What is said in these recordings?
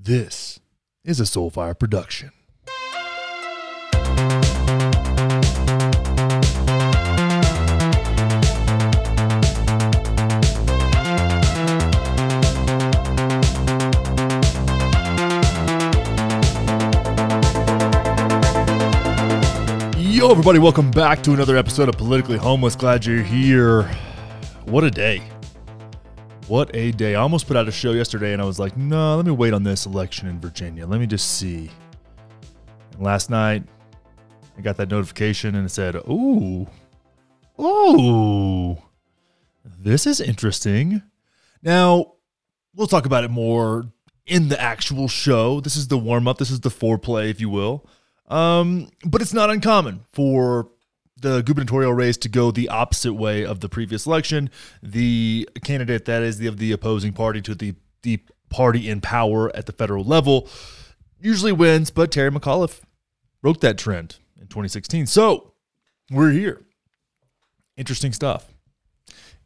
This is a Soulfire production. Yo, everybody, welcome back to another episode of Politically Homeless. Glad you're here. What a day. What a day. I almost put out a show yesterday and I was like, no, let me wait on this election in Virginia. Let me just see. And last night, I got that notification and it said, ooh, ooh, this is interesting. Now, we'll talk about it more in the actual show. This is the warm up, this is the foreplay, if you will. Um, but it's not uncommon for the gubernatorial race to go the opposite way of the previous election. The candidate that is the of the opposing party to the the party in power at the federal level usually wins, but Terry McAuliffe broke that trend in 2016. So we're here. Interesting stuff.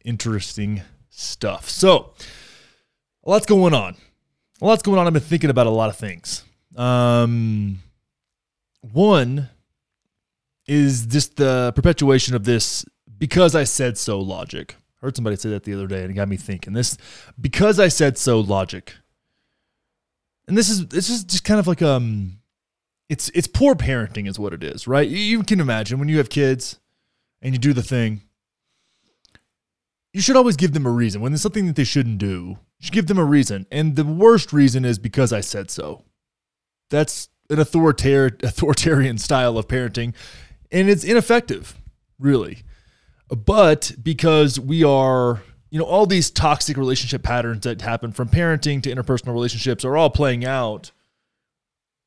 Interesting stuff. So a lot's going on. A lot's going on. I've been thinking about a lot of things. Um, one is just the perpetuation of this because I said so logic. I heard somebody say that the other day and it got me thinking. This because I said so logic. And this is this is just kind of like um it's it's poor parenting is what it is, right? You can imagine when you have kids and you do the thing, you should always give them a reason. When there's something that they shouldn't do, you should give them a reason. And the worst reason is because I said so. That's an authoritarian authoritarian style of parenting and it's ineffective really. But because we are you know all these toxic relationship patterns that happen from parenting to interpersonal relationships are all playing out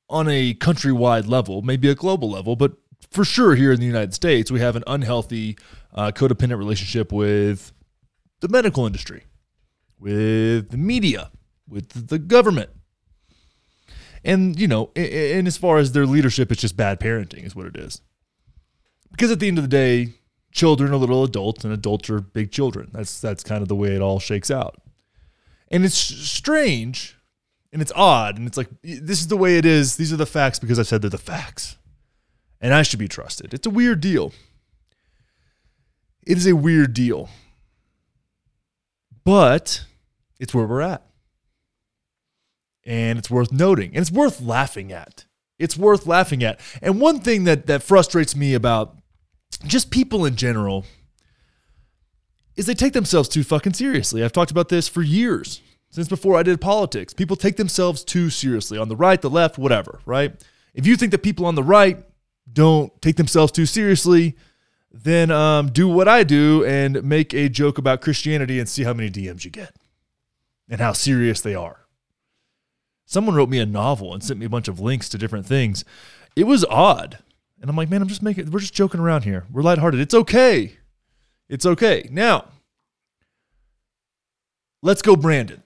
on a countrywide level maybe a global level. But for sure here in the united states we have an unhealthy uh, codependent relationship with the medical industry with the media with the government. And, you know, and as far as their leadership, it's just bad parenting, is what it is. Because at the end of the day, children are little adults and adults are big children. That's that's kind of the way it all shakes out. And it's strange and it's odd. And it's like, this is the way it is. These are the facts because I said they're the facts. And I should be trusted. It's a weird deal. It is a weird deal. But it's where we're at and it's worth noting and it's worth laughing at. It's worth laughing at. And one thing that that frustrates me about just people in general is they take themselves too fucking seriously. I've talked about this for years since before I did politics. People take themselves too seriously on the right, the left, whatever, right? If you think that people on the right don't take themselves too seriously, then um, do what I do and make a joke about Christianity and see how many DMs you get and how serious they are. Someone wrote me a novel and sent me a bunch of links to different things. It was odd. And I'm like, man, I'm just making, we're just joking around here. We're lighthearted. It's okay. It's okay. Now, let's go, Brandon.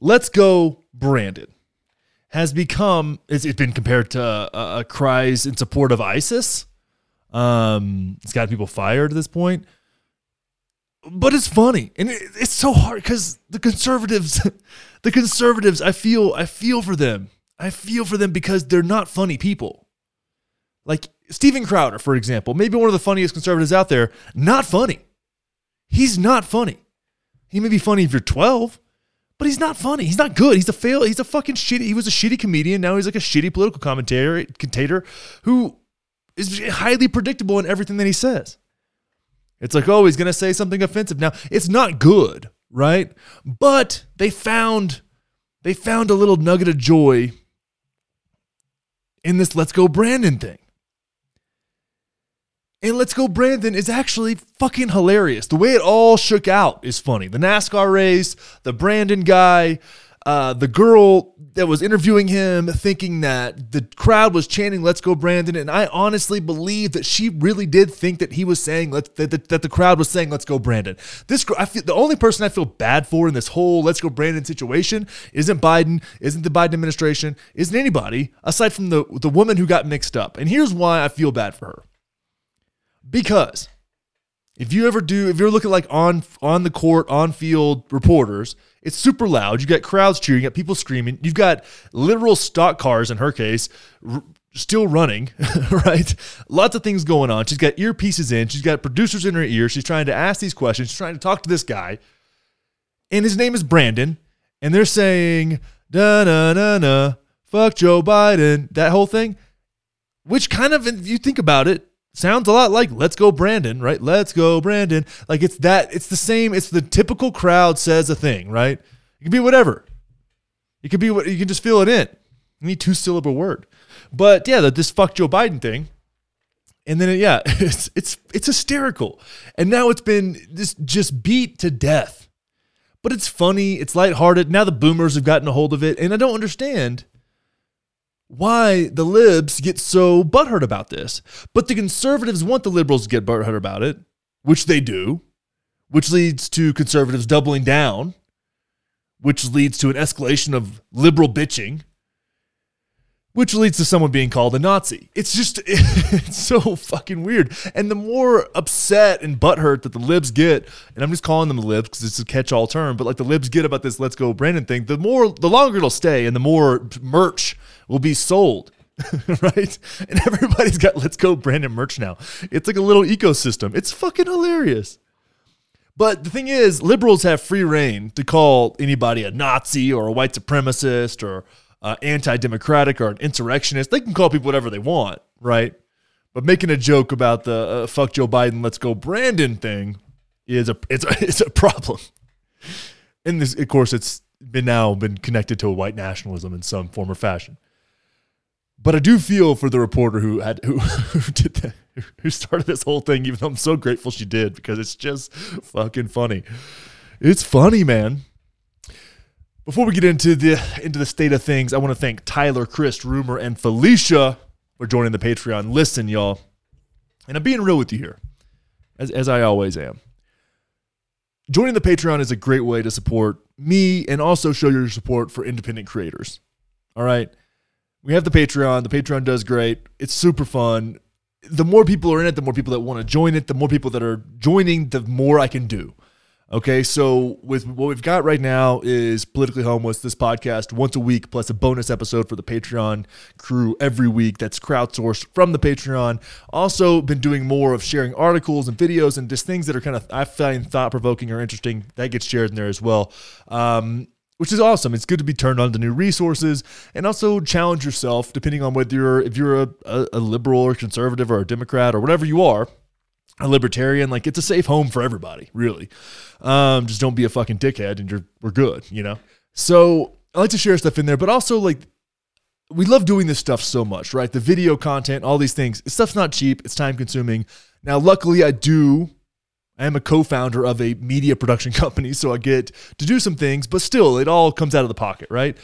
Let's go, Brandon. Has become, it's, it's been compared to uh, cries in support of ISIS. Um, it's got people fired at this point but it's funny and it, it's so hard because the conservatives the conservatives i feel i feel for them i feel for them because they're not funny people like steven crowder for example maybe one of the funniest conservatives out there. Not funny. He's not funny. He may be funny if you're 12 but he's not funny. He's not good. He's a fail. He's a fucking shitty he was a shitty comedian. Now he's like a shitty political commentator commentator who is highly predictable in everything that he says. It's like, oh, he's going to say something offensive. Now, it's not good, right? But they found they found a little nugget of joy in this let's go Brandon thing. And Let's Go Brandon is actually fucking hilarious. The way it all shook out is funny. The NASCAR race, the Brandon guy, uh, the girl that was interviewing him thinking that the crowd was chanting "Let's go, Brandon," and I honestly believe that she really did think that he was saying let that, that, that the crowd was saying "Let's go, Brandon." This I feel the only person I feel bad for in this whole "Let's go, Brandon" situation isn't Biden, isn't the Biden administration, isn't anybody aside from the the woman who got mixed up. And here's why I feel bad for her. Because If you ever do, if you're looking like on on the court, on field reporters, it's super loud. You got crowds cheering, you got people screaming. You've got literal stock cars in her case, r- still running, right? Lots of things going on. She's got earpieces in. She's got producers in her ear. She's trying to ask these questions. She's trying to talk to this guy, and his name is Brandon. And they're saying, "Da na na na, fuck Joe Biden." That whole thing, which kind of, if you think about it, sounds a lot like let's go brandon right? Let's go brandon. Like it's that it's the same it's the typical crowd says a thing right? It can be whatever. It could be what you can just fill it in. You need two syllable word. But yeah the, this fuck joe biden thing and then it, yeah it's it's it's hysterical. And now it's been this just beat to death. But it's funny it's lighthearted. Now the boomers have gotten a hold of it and i don't understand why the libs get so butthurt about this. But the conservatives want the liberals to get butthurt about it, which they do, which leads to conservatives doubling down, which leads to an escalation of liberal bitching, which leads to someone being called a Nazi. It's just, it's so fucking weird. And the more upset and butthurt that the libs get, and I'm just calling them the libs because it's a catch all term, but like the libs get about this let's go Brandon thing, the more, the longer it'll stay and the more merch will be sold. right? And everybody's got Let's Go Brandon merch now. It's like a little ecosystem. It's fucking hilarious. But the thing is, liberals have free reign to call anybody a Nazi or a white supremacist or uh, anti democratic or an insurrectionist. They can call people whatever they want, right? But making a joke about the uh, fuck Joe Biden, let's go Brandon thing is a, it's a, it's a problem. And this, of course, it's been now been connected to white nationalism in some form or fashion. But I do feel for the reporter who had who, who did that, who started this whole thing. Even though I'm so grateful she did because it's just fucking funny. It's funny, man. Before we get into the into the state of things, I want to thank Tyler, Chris, Rumor, and Felicia for joining the Patreon. Listen, y'all, and I'm being real with you here, as as I always am. Joining the Patreon is a great way to support me and also show your support for independent creators. All right we have the Patreon. The Patreon does great. It's super fun. The more people are in it, the more people that want to join it, the more people that are joining, the more I can do. Okay, so with what we've got right now is politically homeless. This podcast once a week, plus a bonus episode for the Patreon crew every week. That's crowdsourced from the Patreon. Also, been doing more of sharing articles and videos and just things that are kind of I find thought provoking or interesting. That gets shared in there as well. Um, which is awesome. It's good to be turned on to new resources and also challenge yourself depending on whether you're if you're a, a, a, liberal or conservative or a Democrat or whatever you are, a libertarian. Like it's a safe home for everybody, really. Um, just don't be a fucking dickhead and you're we're good, you know. So I like to share stuff in there, but also like we love doing this stuff so much, right? The video content, all these things. Stuff's not cheap. It's time consuming. Now, luckily, I do I am a co-founder of a media production company, so I get to do some things, but still, it all comes out of the pocket, right?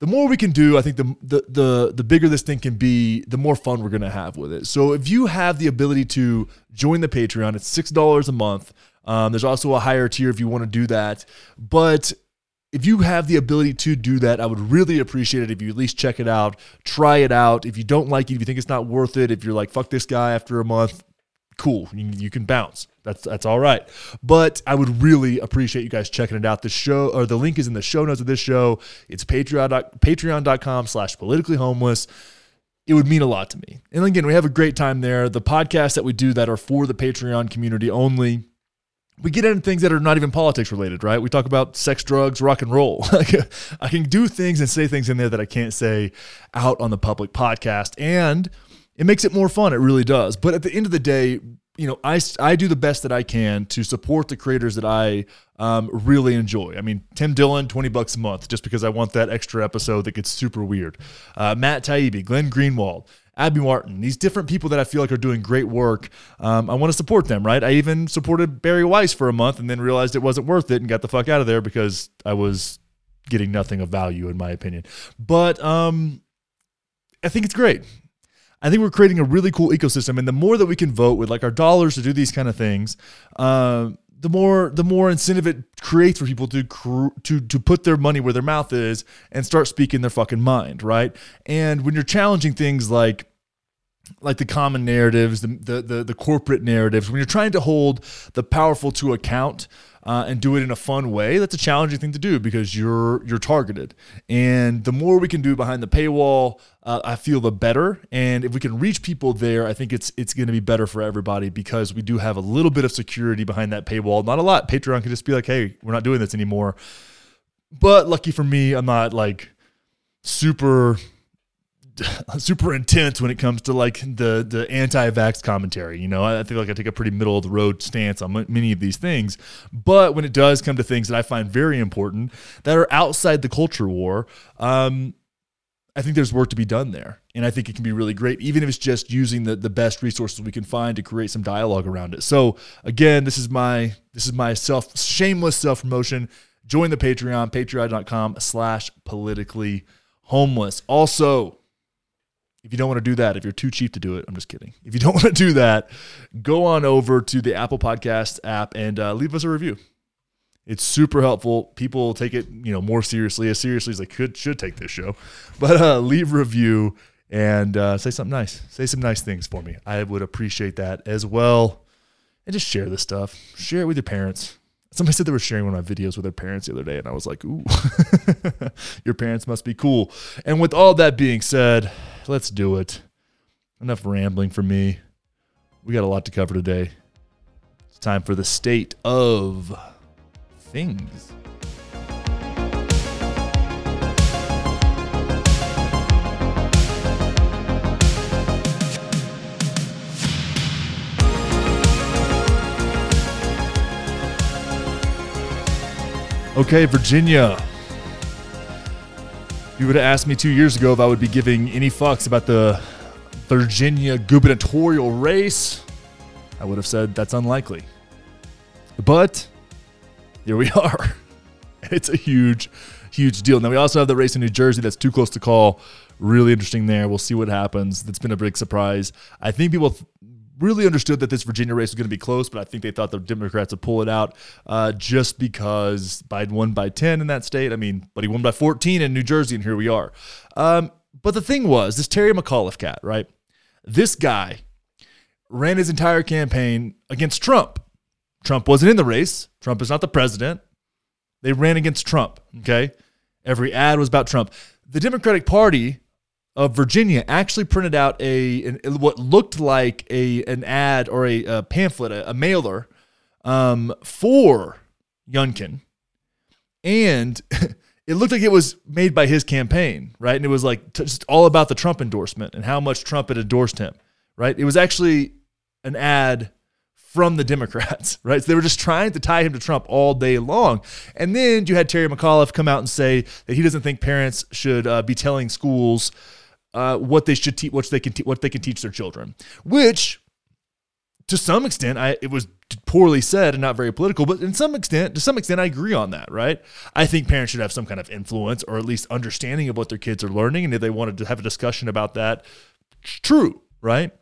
The more we can do, I think the the the, the bigger this thing can be, the more fun we're gonna have with it. So if you have the ability to join the Patreon, it's six dollars a month. Um, there's also a higher tier if you want to do that, but if you have the ability to do that, I would really appreciate it if you at least check it out, try it out. If you don't like it, if you think it's not worth it, if you're like, fuck this guy after a month, cool. You, you, can bounce. That's that's all right. But I would really appreciate you guys checking it out. The show or the link is in the show notes of this show. It's patreon patreon.com slash politically homeless. It would mean a lot to me. And again, we have a great time there. The podcasts that we do that are for the Patreon community only. We get into things that are not even politics related, right? We talk about sex, drugs, rock and roll. I can do things and say things in there that I can't say out on the public podcast. And it makes it more fun. It really does. But at the end of the day, you know, I, I do the best that I can to support the creators that I um, really enjoy. I mean, Tim Dillon, 20 bucks a month, just because I want that extra episode that gets super weird. Uh, Matt Taibbi, Glenn Greenwald, Abby Martin, these different people that I feel like are doing great work. Um, I want to support them, right? I even supported Bari Weiss for a month and then realized it wasn't worth it and got the fuck out of there because I was getting nothing of value, in my opinion. But um, I think it's great. I think we're creating a really cool ecosystem, and the more that we can vote with like our dollars to do these kind of things, uh, the more the more incentive it creates for people to to to put their money where their mouth is and start speaking their fucking mind, right? And when you're challenging things like like the common narratives, the, the the the corporate narratives. When you're trying to hold the powerful to account, uh, and do it in a fun way, that's a challenging thing to do because you're you're targeted. And the more we can do behind the paywall, uh, I feel the better. And if we can reach people there, I think it's it's going to be better for everybody because we do have a little bit of security behind that paywall. Not a lot. Patreon can just be like, hey, we're not doing this anymore. But lucky for me, I'm not like super super intense when it comes to like the the anti-vax commentary. You know, I feel like I take a pretty middle of the road stance on many of these things. But when it does come to things that I find very important that are outside the culture war, um, I think there's work to be done there. And I think it can be really great, even if it's just using the, the best resources we can find to create some dialogue around it. So again, this is my this is my self shameless self-promotion. Join the Patreon, patreon.com slash politically homeless. Also, if you don't want to do that, if you're too cheap to do it, I'm just kidding. If you don't want to do that, go on over to the Apple Podcast app and uh, leave us a review. It's super helpful. People take it, you know, more seriously, as seriously as they could should take this show. But uh, leave review and uh, say something nice. Say some nice things for me. I would appreciate that as well. And just share this stuff. Share it with your parents. Somebody said they were sharing one of my videos with their parents the other day, and I was like, ooh, your parents must be cool. And with all that being said, let's do it. Enough rambling for me. We got a lot to cover today. It's time for the state of things. Okay, Virginia. You would have asked me two years ago if I would be giving any fucks about the Virginia gubernatorial race. I would have said that's unlikely. But here we are. It's a huge, huge deal. Now, we also have the race in New Jersey that's too close to call. Really interesting there. We'll see what happens. That's been a big surprise. I think people really understood that this Virginia race was going to be close, but I think they thought the Democrats would pull it out uh, just because Biden won by 10 in that state. I mean, but he won by 14 in New Jersey, and here we are. Um, but the thing was, this Terry McAuliffe cat, right? This guy ran his entire campaign against Trump. Trump wasn't in the race. Trump is not the president. They ran against Trump, okay? Every ad was about Trump. The Democratic Party of Virginia actually printed out a an, what looked like a an ad or a, a pamphlet, a, a mailer um, for Youngkin, and it looked like it was made by his campaign, right? And it was like t- just all about the Trump endorsement and how much Trump had endorsed him, right? It was actually an ad from the Democrats, right? So they were just trying to tie him to Trump all day long. And then you had Terry McAuliffe come out and say that he doesn't think parents should uh, be telling schools uh, what they should teach, what they can what they can teach their children, which to some extent, I it was poorly said and not very political, but in some extent, to some extent, I agree on that. Right? I think parents should have some kind of influence or at least understanding of what their kids are learning, and if they wanted to have a discussion about that, true. Right?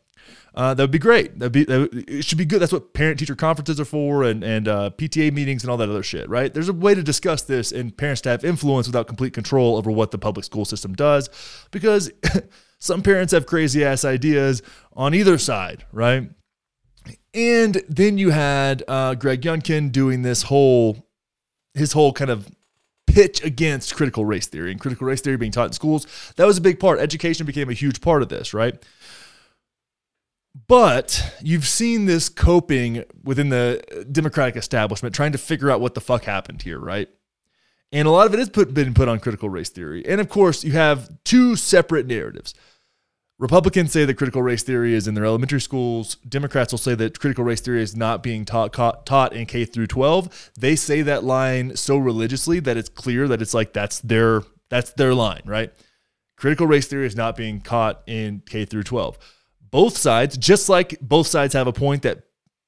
Uh, that would be great. That'd be that it should be good. That's what parent teacher conferences are for, and and uh, PTA meetings and all that other shit. Right? There's a way to discuss this and parents to have influence without complete control over what the public school system does, because some parents have crazy ass ideas on either side. Right? And then you had uh, Greg Youngkin doing this whole his whole kind of pitch against critical race theory and critical race theory being taught in schools. That was a big part. Education became a huge part of this, right? But you've seen this coping within the Democratic establishment, trying to figure out what the fuck happened here, right? And a lot of it has put, been put on critical race theory. And of course, you have two separate narratives. Republicans say that critical race theory is in their elementary schools. Democrats will say that critical race theory is not being taught taught in K through 12. They say that line so religiously that it's clear that it's like that's their that's their line, right? Critical race theory is not being taught in K through 12 both sides, just like both sides have a point that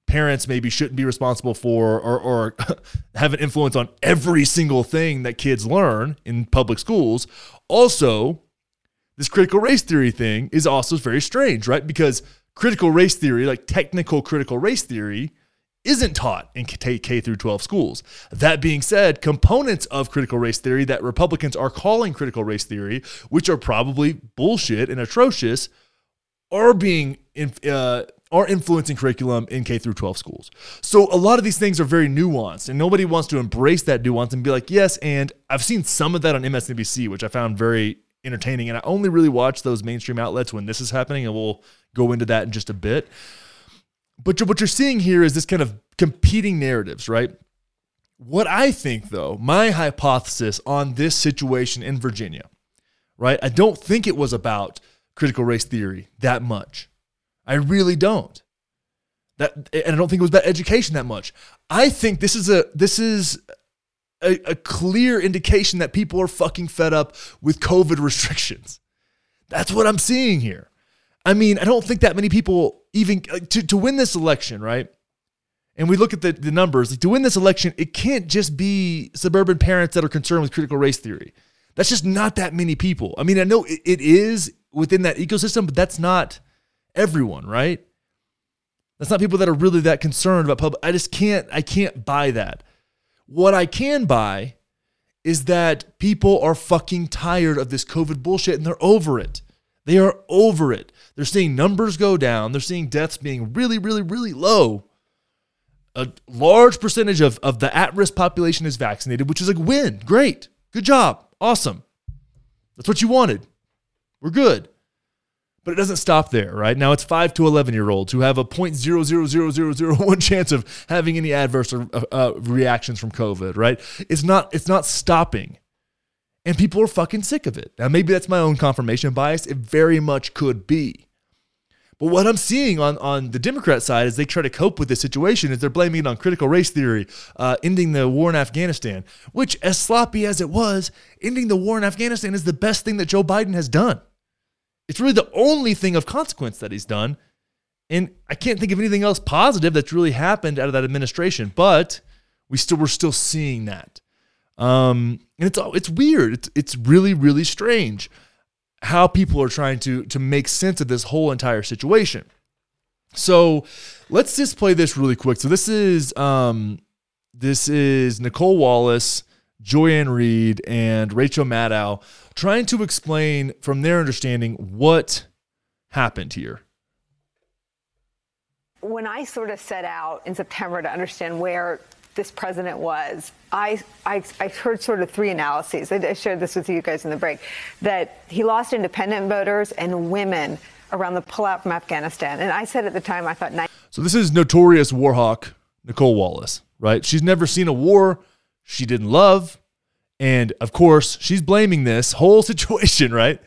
parents maybe shouldn't be responsible for or, or have an influence on every single thing that kids learn in public schools. Also, this critical race theory thing is also very strange, right? Because critical race theory, like technical critical race theory, isn't taught in K, through 12 schools. That being said, components of critical race theory that Republicans are calling critical race theory, which are probably bullshit and atrocious, are being in, uh, are influencing curriculum in K through 12 schools. So a lot of these things are very nuanced, and nobody wants to embrace that nuance and be like, yes. And I've seen some of that on MSNBC, which I found very entertaining. And I only really watch those mainstream outlets when this is happening, and we'll go into that in just a bit. But what you're seeing here is this kind of competing narratives, right? What I think, though, my hypothesis on this situation in Virginia, right? I don't think it was about critical race theory that much. I really don't. That and I don't think it was about education that much. I think this is a this is a, a clear indication that people are fucking fed up with COVID restrictions. That's what I'm seeing here. I mean, I don't think that many people even to, to win this election, right? And we look at the, the numbers, like to win this election, it can't just be suburban parents that are concerned with critical race theory. That's just not that many people. I mean, I know it, it is within that ecosystem, but that's not everyone, right? That's not people that are really that concerned about public. I just can't, I can't buy that. What I can buy is that people are fucking tired of this COVID bullshit and they're over it. They are over it. They're seeing numbers go down. They're seeing deaths being really, really, really low a large percentage of, of the at risk population is vaccinated, which is a win. Great. Good job. Awesome. That's what you wanted. We're good. But it doesn't stop there, right? Now it's 5 to 11 year olds who have a 0.000001 chance of having any adverse uh, uh, reactions from COVID, right? It's not it's not stopping. And people are fucking sick of it. Now maybe that's my own confirmation bias. It very much could be. But what I'm seeing on, on the Democrat side as they try to cope with this situation is they're blaming it on critical race theory, uh, ending the war in Afghanistan, which, as sloppy as it was, ending the war in Afghanistan is the best thing that Joe Biden has done. It's really the only thing of consequence that he's done. And I can't think of anything else positive that's really happened out of that administration, but we still we're still seeing that. Um, and it's it's weird. It's it's really really strange how people are trying to to make sense of this whole entire situation. So let's just play this really quick. So this is um this is Nicolle Wallace, Joy-Ann Reid, and Rachel Maddow trying to explain from their understanding what happened here. When I sort of set out in September to understand where this president was, I, I, I, heard sort of three analyses. I shared this with you guys in the break that he lost independent voters and women around the pullout from Afghanistan. And I said at the time, I thought. So this is notorious war hawk Nicolle Wallace, right? She's never seen a war she didn't love. And of course, she's blaming this whole situation, right?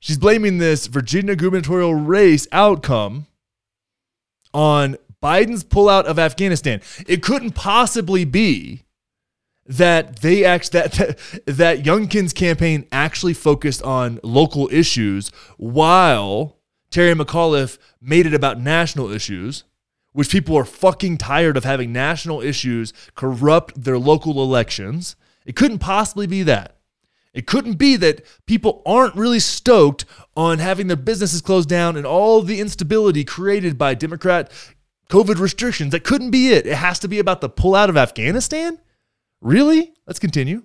She's blaming this Virginia gubernatorial race outcome on Biden's pullout of Afghanistan. It couldn't possibly be that they act that that Youngkin's campaign actually focused on local issues while Terry McAuliffe made it about national issues, which people are fucking tired of having national issues corrupt their local elections. It couldn't possibly be that. It couldn't be that people aren't really stoked on having their businesses closed down and all the instability created by Democrat COVID restrictions. That couldn't be it. It has to be about the pullout of Afghanistan? Really? Let's continue.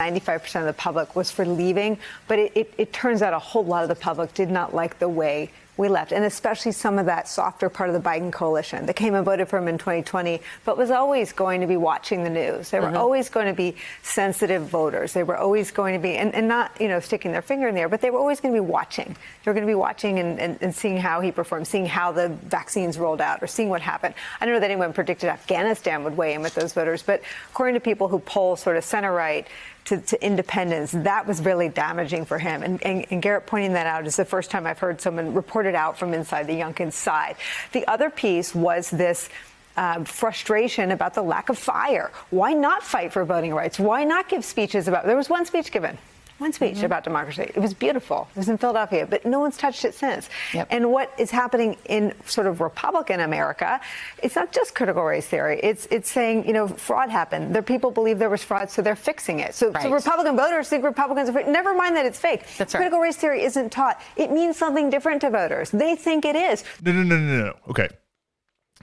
95% of the public was for leaving, but it, it, it turns out a whole lot of the public did not like the way we left, and especially some of that softer part of the Biden coalition that came and voted for him in 2020, but was always going to be watching the news. They were mm-hmm. always going to be sensitive voters. They were always going to be, and, and not, you know, sticking their finger in there, but they were always going to be watching. They were going to be watching and, and, and seeing how he performed, seeing how the vaccines rolled out, or seeing what happened. I don't know that anyone predicted Afghanistan would weigh in with those voters, but according to people who poll sort of center right, to, to, independence, that was really damaging for him. And, and, and, Garrett pointing that out is the first time I've heard someone report it out from inside the Youngkin side. The other piece was this. Uh, frustration about the lack of fire. Why not fight for voting rights? Why not give speeches about? There was one speech given one speech mm-hmm. about democracy. It was beautiful. It was in Philadelphia, but no one's touched it since. Yep. And what is happening in sort of Republican America, it's not just critical race theory. It's it's saying, you know, fraud happened. There people believe there was fraud, so they're fixing it. So, right. so Republican voters think Republicans are never mind that it's fake. That's right. Critical race theory isn't taught. It means something different to voters. They think it is. No, no, no, no, no. Okay.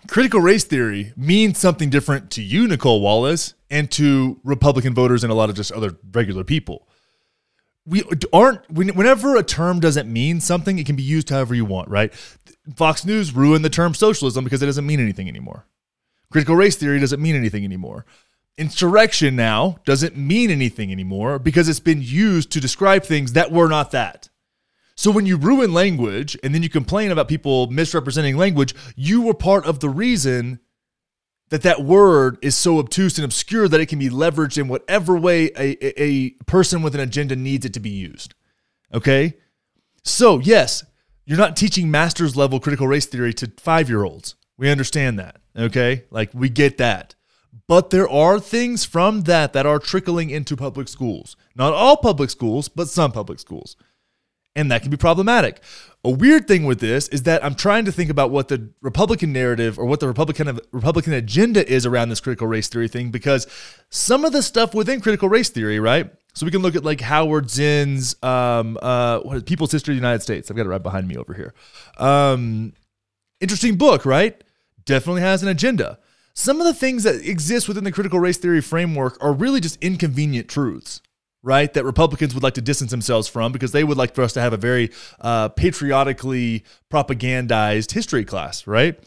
Critical race theory means something different to you, Nicolle Wallace, and to Republican voters and a lot of just other regular people we aren't whenever a term doesn't mean something, it can be used however you want, right? Fox News ruined the term socialism because it doesn't mean anything anymore. Critical race theory doesn't mean anything anymore. Insurrection now doesn't mean anything anymore because it's been used to describe things that were not that. So when you ruin language and then you complain about people misrepresenting language, you were part of the reason that that word is so obtuse and obscure that it can be leveraged in whatever way a, a, person with an agenda needs it to be used. Okay? So, yes, you're not teaching master's level critical race theory to five year olds. We understand that. Okay? Like, we get that. But there are things from that that are trickling into public schools. Not all public schools, but some public schools and that can be problematic. A weird thing with this is that I'm trying to think about what the Republican narrative or what the Republican Republican agenda is around this critical race theory thing because some of the stuff within critical race theory, right? So we can look at like Howard Zinn's um, uh, what is People's History of the United States. I've got it right behind me over here. Um, interesting book, right? Definitely has an agenda. Some of the things that exist within the critical race theory framework are really just inconvenient truths right? That Republicans would like to distance themselves from because they would like for us to have a very uh, patriotically propagandized history class, right?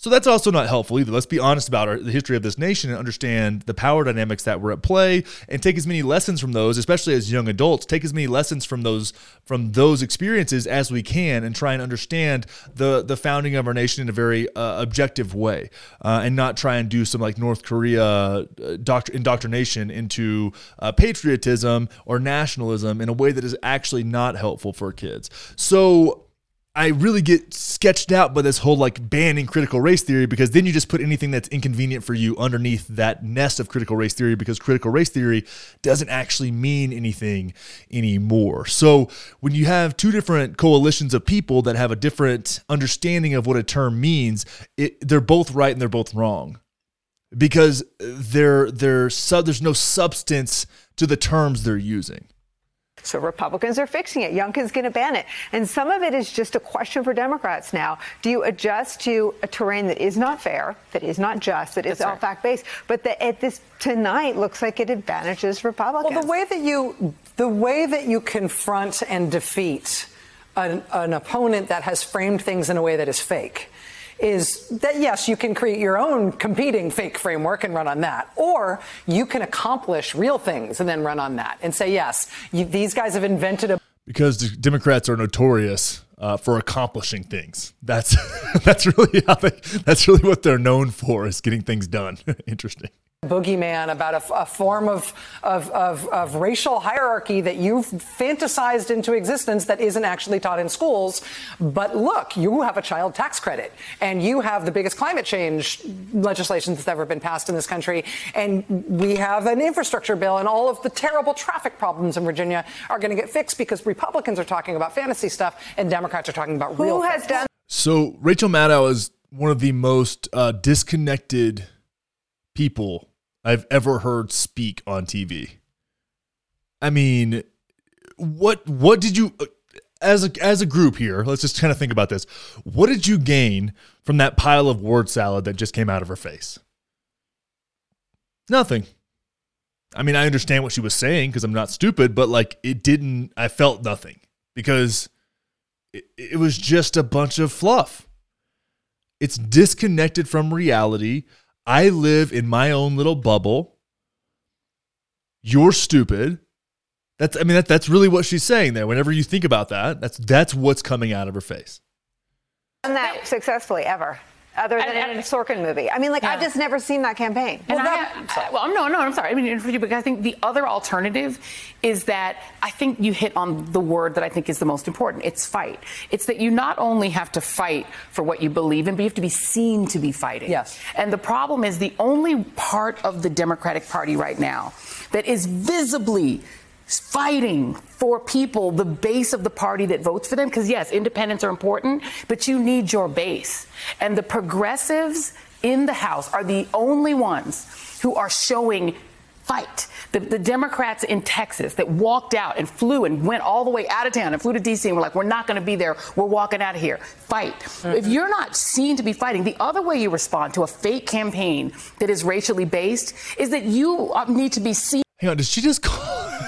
So that's also not helpful either. Let's be honest about our, the history of this nation and understand the power dynamics that were at play and take as many lessons from those, especially as young adults, take as many lessons from those from those experiences as we can and try and understand the the founding of our nation in a very uh, objective way uh, and not try and do some like North Korea uh, doct- indoctrination into uh, patriotism or nationalism in a way that is actually not helpful for kids. So I really get sketched out by this whole like banning critical race theory because then you just put anything that's inconvenient for you underneath that nest of critical race theory because critical race theory doesn't actually mean anything anymore. So when you have two different coalitions of people that have a different understanding of what a term means, it, they're both right and they're both wrong because they're, they're, there's no substance to the terms they're using. So Republicans are fixing it. Youngkin's going to ban it. And some of it is just a question for Democrats now. Do you adjust to a terrain that is not fair, that is not just, that is That's all right. fact based, but that at this tonight looks like it advantages Republicans? Well, the way that you the way that you confront and defeat an, an opponent that has framed things in a way that is fake is that yes, you can create your own competing fake framework and run on that, or you can accomplish real things and then run on that and say yes, you, these guys have invented a because Democrats are notorious uh, for accomplishing things. That's that's really how they, that's really what they're known for is getting things done. Interesting boogeyman about a, a form of, of, of, of, racial hierarchy that you've fantasized into existence that isn't actually taught in schools. But look, you have a child tax credit and you have the biggest climate change legislation that's ever been passed in this country. And we have an infrastructure bill and all of the terrible traffic problems in Virginia are going to get fixed because Republicans are talking about fantasy stuff and Democrats are talking about Who real Who has done? So Rachel Maddow is one of the most uh, disconnected people I've ever heard speak on TV. I mean, what what did you uh, as a as a group here? Let's just kind of think about this. What did you gain from that pile of word salad that just came out of her face? Nothing. I mean, I understand what she was saying because I'm not stupid, but like it didn't. I felt nothing because it, it was just a bunch of fluff. It's disconnected from reality. I live in my own little bubble. You're stupid. That's I mean that, that's really what she's saying there. Whenever you think about that, that's that's what's coming out of her face. Done that successfully ever other than and, in a Sorkin movie. I mean, like, yeah. I've just never seen that campaign. Well, that, I, well, no, no, I'm sorry. I mean, for you, because I think the other alternative is that I think you hit on the word that I think is the most important. It's fight. It's that you not only have to fight for what you believe in, but you have to be seen to be fighting. Yes. And the problem is the only part of the Democratic Party right now that is visibly fighting for people, the base of the party that votes for them. Because, yes, independents are important, but you need your base. And the progressives in the House are the only ones who are showing fight. The, the, Democrats in Texas that walked out and flew and went all the way out of town and flew to D.C. and were like, we're not going to be there. We're walking out of here. Fight. Mm-hmm. If you're not seen to be fighting, the other way you respond to a fake campaign that is racially based is that you uh, need to be seen. Hang on, did she just call?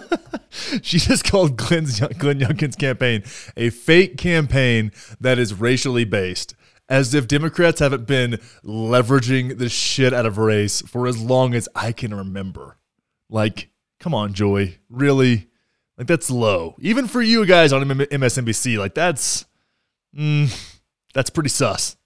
she just called Glenn's, Glenn Youngkin's campaign a fake campaign that is racially based, as if Democrats haven't been leveraging the shit out of race for as long as I can remember. Like, come on, Joy, really? Like that's low, even for you guys on MSNBC. Like that's, mm, that's pretty sus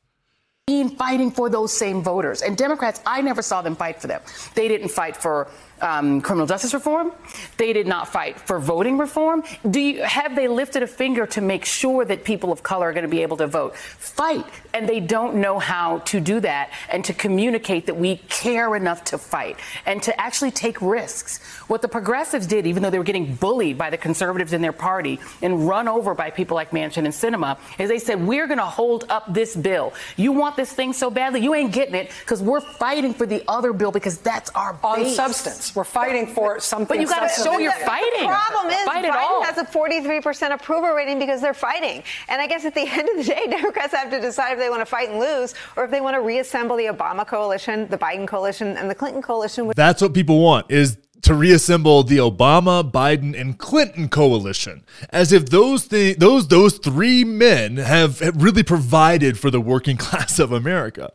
fighting for those same voters. And Democrats, I never saw them fight for them. They didn't fight for um, criminal justice reform. They did not fight for voting reform. Do you, have they lifted a finger to make sure that people of color are going to be able to vote? Fight, and they don't know how to do that and to communicate that we care enough to fight and to actually take risks. What the progressives did, even though they were getting bullied by the conservatives in their party and run over by people like Manchin and Sinema, is they said we're going to hold up this bill. You want this thing so badly, you ain't getting it because we're fighting for the other bill because that's our on substance. We're fighting for something. But you got to show you're fighting. The problem is Fight Biden has a 43% approval rating because they're fighting. And I guess at the end of the day, Democrats have to decide if they want to fight and lose or if they want to reassemble the Obama coalition, the Biden coalition, and the Clinton coalition. That's what people want is to reassemble the Obama, Biden, and Clinton coalition, as if those th- those those three men have really provided for the working class of America.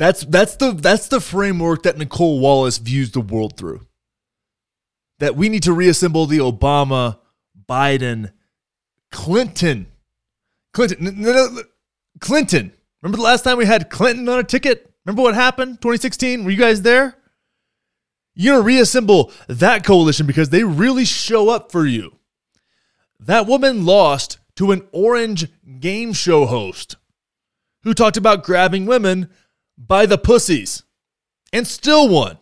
That's that's the that's the framework that Nicolle Wallace views the world through. That we need to reassemble the Obama, Biden, Clinton, Clinton, Clinton. Remember the last time we had Clinton on a ticket? Remember what happened? 2016. Were you guys there? You're gonna reassemble that coalition because they really show up for you. That woman lost to an orange game show host who talked about grabbing women by the pussies and still won.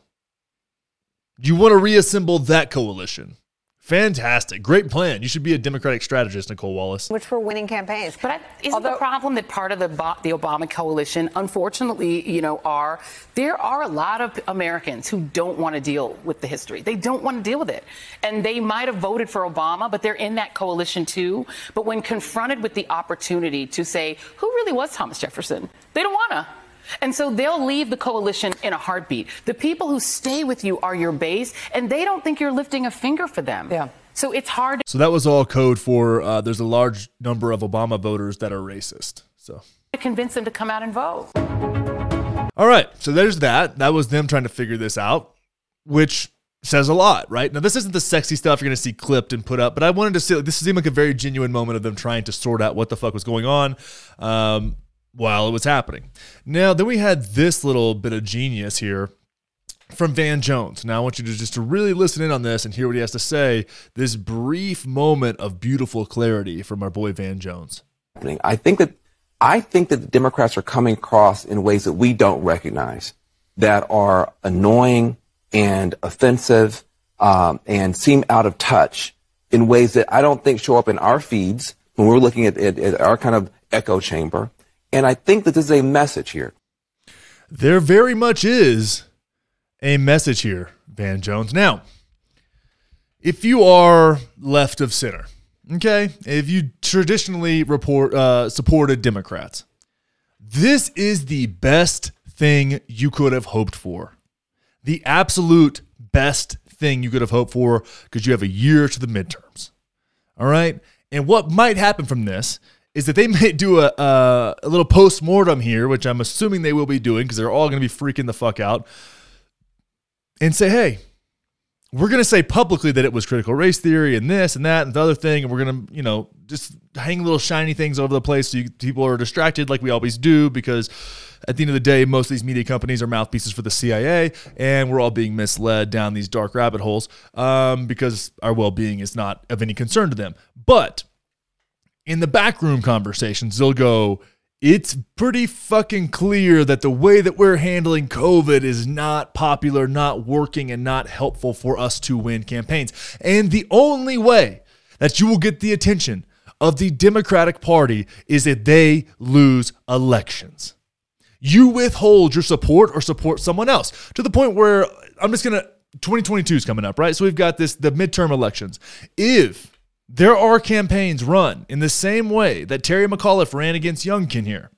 You want to reassemble that coalition. Fantastic. Great plan. You should be a Democratic strategist, Nicolle Wallace. Which were winning campaigns. But I, isn't Although, the problem that part of the, the Obama coalition, unfortunately, you know, are there are a lot of Americans who don't want to deal with the history. They don't want to deal with it. And they might have voted for Obama, but they're in that coalition too. But when confronted with the opportunity to say, who really was Thomas Jefferson? They don't want to. And so they'll leave the coalition in a heartbeat. The people who stay with you are your base, and they don't think you're lifting a finger for them. Yeah. So it's hard. So that was all code for uh, there's a large number of Obama voters that are racist. So to convince them to come out and vote. All right. So there's that. That was them trying to figure this out, which says a lot, right? Now, this isn't the sexy stuff you're going to see clipped and put up, but I wanted to see like, this seemed like a very genuine moment of them trying to sort out what the fuck was going on. Um, while it was happening. Now, then we had this little bit of genius here from Van Jones. Now I want you to just to really listen in on this and hear what he has to say. This brief moment of beautiful clarity from our boy Van Jones. I think that I think that the Democrats are coming across in ways that we don't recognize that are annoying and offensive um, and seem out of touch in ways that I don't think show up in our feeds when we're looking at, at, at our kind of echo chamber. And I think that this is a message here. There very much is a message here, Van Jones. Now, if you are left of center, okay, if you traditionally report uh, supported Democrats, this is the best thing you could have hoped for. The absolute best thing you could have hoped for because you have a year to the midterms. All right. And what might happen from this is that they may do a, a, a little post mortem here, which I'm assuming they will be doing because they're all going to be freaking the fuck out, and say, hey, we're going to say publicly that it was critical race theory and this and that and the other thing, and we're going to, you know, just hang little shiny things over the place so you, people are distracted like we always do because at the end of the day, most of these media companies are mouthpieces for the CIA, and we're all being misled down these dark rabbit holes um, because our well being is not of any concern to them. But in the backroom conversations, they'll go, it's pretty fucking clear that the way that we're handling COVID is not popular, not working, and not helpful for us to win campaigns. And the only way that you will get the attention of the Democratic Party is if they lose elections. You withhold your support or support someone else to the point where I'm just gonna 2022 is coming up, right? So we've got this the midterm elections. If there are campaigns run in the same way that Terry McAuliffe ran against Youngkin here.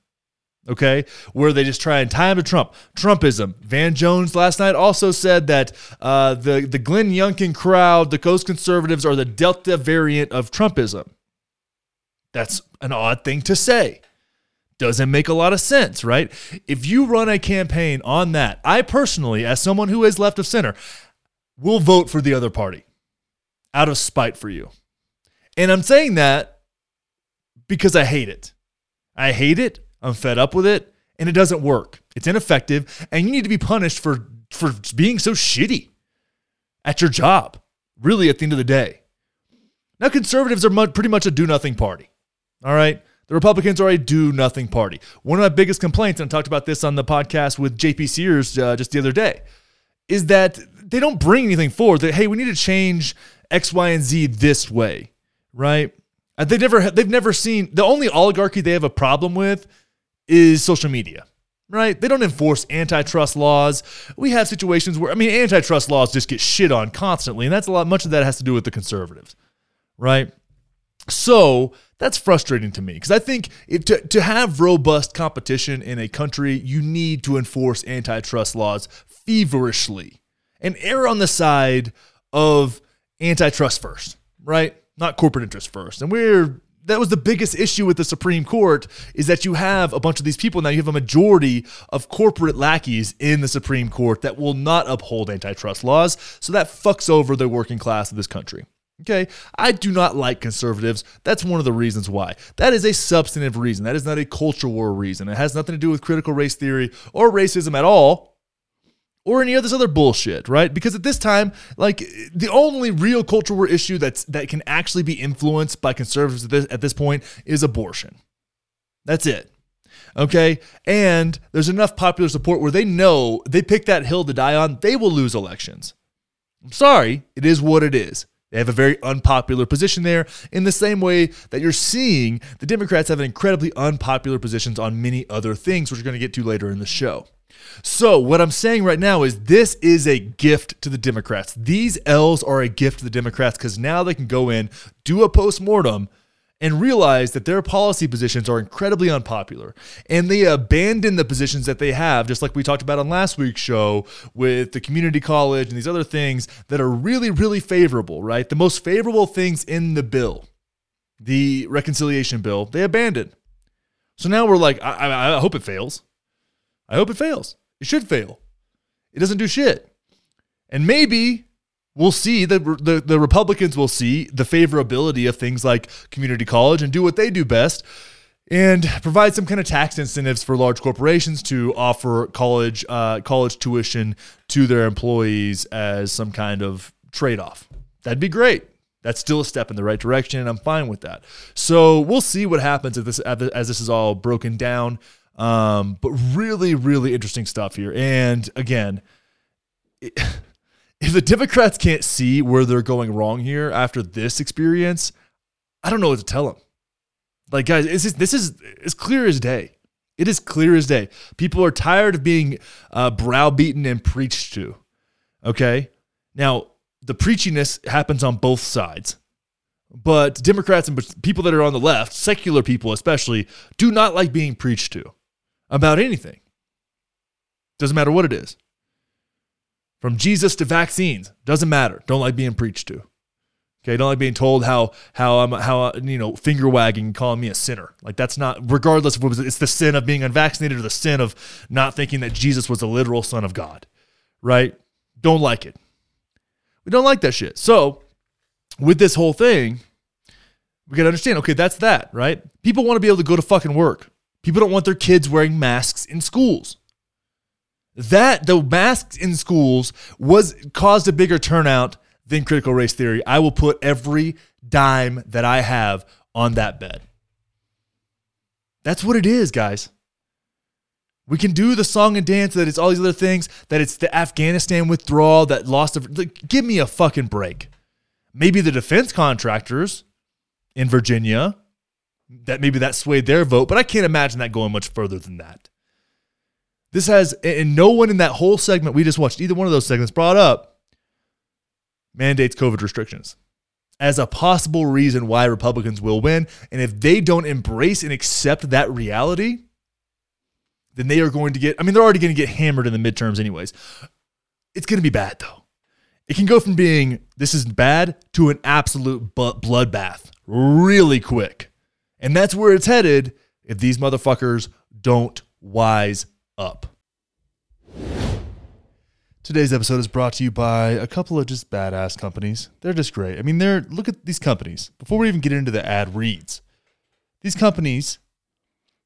okay, where they just try and tie him to Trump. Trumpism. Van Jones last night also said that uh, the, the Glenn Youngkin crowd, the Coast Conservatives, are the Delta variant of Trumpism. That's an odd thing to say. Doesn't make a lot of sense, right? If you run a campaign on that, I personally, as someone who is left of center, will vote for the other party out of spite for you. And I'm saying that because I hate it. I hate it. I'm fed up with it, and it doesn't work. It's ineffective, and you need to be punished for for being so shitty at your job. Really, at the end of the day. Now, conservatives are pretty much a do nothing party. All right. The Republicans are a do nothing party. One of my biggest complaints, and I talked about this on the podcast with JP Sears uh, just the other day, is that they don't bring anything forward. That hey, we need to change X, Y, and Z this way, right? Uh, and they never they've never seen the only oligarchy they have a problem with is social media. Right? They don't enforce antitrust laws. We have situations where I mean antitrust laws just get shit on constantly, and that's a lot much of that has to do with the conservatives. Right? So that's frustrating to me because I think if to, to have robust competition in a country, you need to enforce antitrust laws feverishly and err on the side of antitrust first, right? Not corporate interest first. And we're that was the biggest issue with the Supreme Court is that you have a bunch of these people now. You have a majority of corporate lackeys in the Supreme Court that will not uphold antitrust laws. So that fucks over the working class of this country. Okay, I do not like conservatives. That's one of the reasons why. That is a substantive reason. That is not a culture war reason. It has nothing to do with critical race theory or racism at all or any of this other bullshit, right? Because at this time, like the only real culture war issue that's that can actually be influenced by conservatives at this, at this point is abortion. That's it. Okay? And there's enough popular support where they know they pick that hill to die on, they will lose elections. I'm sorry, it is what it is. They have a very unpopular position there, in the same way that you're seeing the Democrats have an incredibly unpopular positions on many other things, which we're going to get to later in the show. So, what I'm saying right now is this is a gift to the Democrats. These L's are a gift to the Democrats because now they can go in, do a post-mortem, and realize that their policy positions are incredibly unpopular. And they abandon the positions that they have, just like we talked about on last week's show with the community college and these other things that are really, really favorable, right? The most favorable things in the bill, the reconciliation bill, they abandoned. So now we're like, I, I, I hope it fails. I hope it fails. It should fail. It doesn't do shit. And maybe we'll see the, the, the Republicans will see the favorability of things like community college and do what they do best and provide some kind of tax incentives for large corporations to offer college uh, college tuition to their employees as some kind of trade off. That'd be great. That's still a step in the right direction, and I'm fine with that. So we'll see what happens if this as this is all broken down. Um, but really, really interesting stuff here. And again, if the Democrats can't see where they're going wrong here after this experience, I don't know what to tell them. Like, guys, this is, this is as clear as day. It is clear as day. People are tired of being uh, browbeaten and preached to. Okay. Now, the preachiness happens on both sides. But Democrats and people that are on the left, secular people especially, do not like being preached to about anything. Doesn't matter what it is. From Jesus to vaccines, doesn't matter. Don't like being preached to. Okay, don't like being told how how I'm how you know finger wagging, calling me a sinner. Like that's not regardless of what it's the sin of being unvaccinated or the sin of not thinking that Jesus was the literal son of God, right? Don't like it. We don't like that shit. So with this whole thing, we gotta understand. Okay, that's that, right? People want to be able to go to fucking work. People don't want their kids wearing masks in schools. That the masks in schools was caused a bigger turnout than critical race theory. I will put every dime that I have on that bet. That's what it is, guys. We can do the song and dance that it's all these other things, that it's the Afghanistan withdrawal, that lost of like, give me a fucking break. Maybe the defense contractors in Virginia that maybe that swayed their vote, but I can't imagine that going much further than that. This has, and no one in that whole segment we just watched, either one of those segments brought up mandates COVID restrictions as a possible reason why Republicans will win. And if they don't embrace and accept that reality, then they are going to get, I mean, they're already going to get hammered in the midterms, anyways. It's going to be bad, though. It can go from being this is bad to an absolute bloodbath really quick. And that's where it's headed if these motherfuckers don't wise up. Today's episode is brought to you by a couple of just badass companies. They're just great. I mean, they're look at these companies. Before we even get into the ad reads, these companies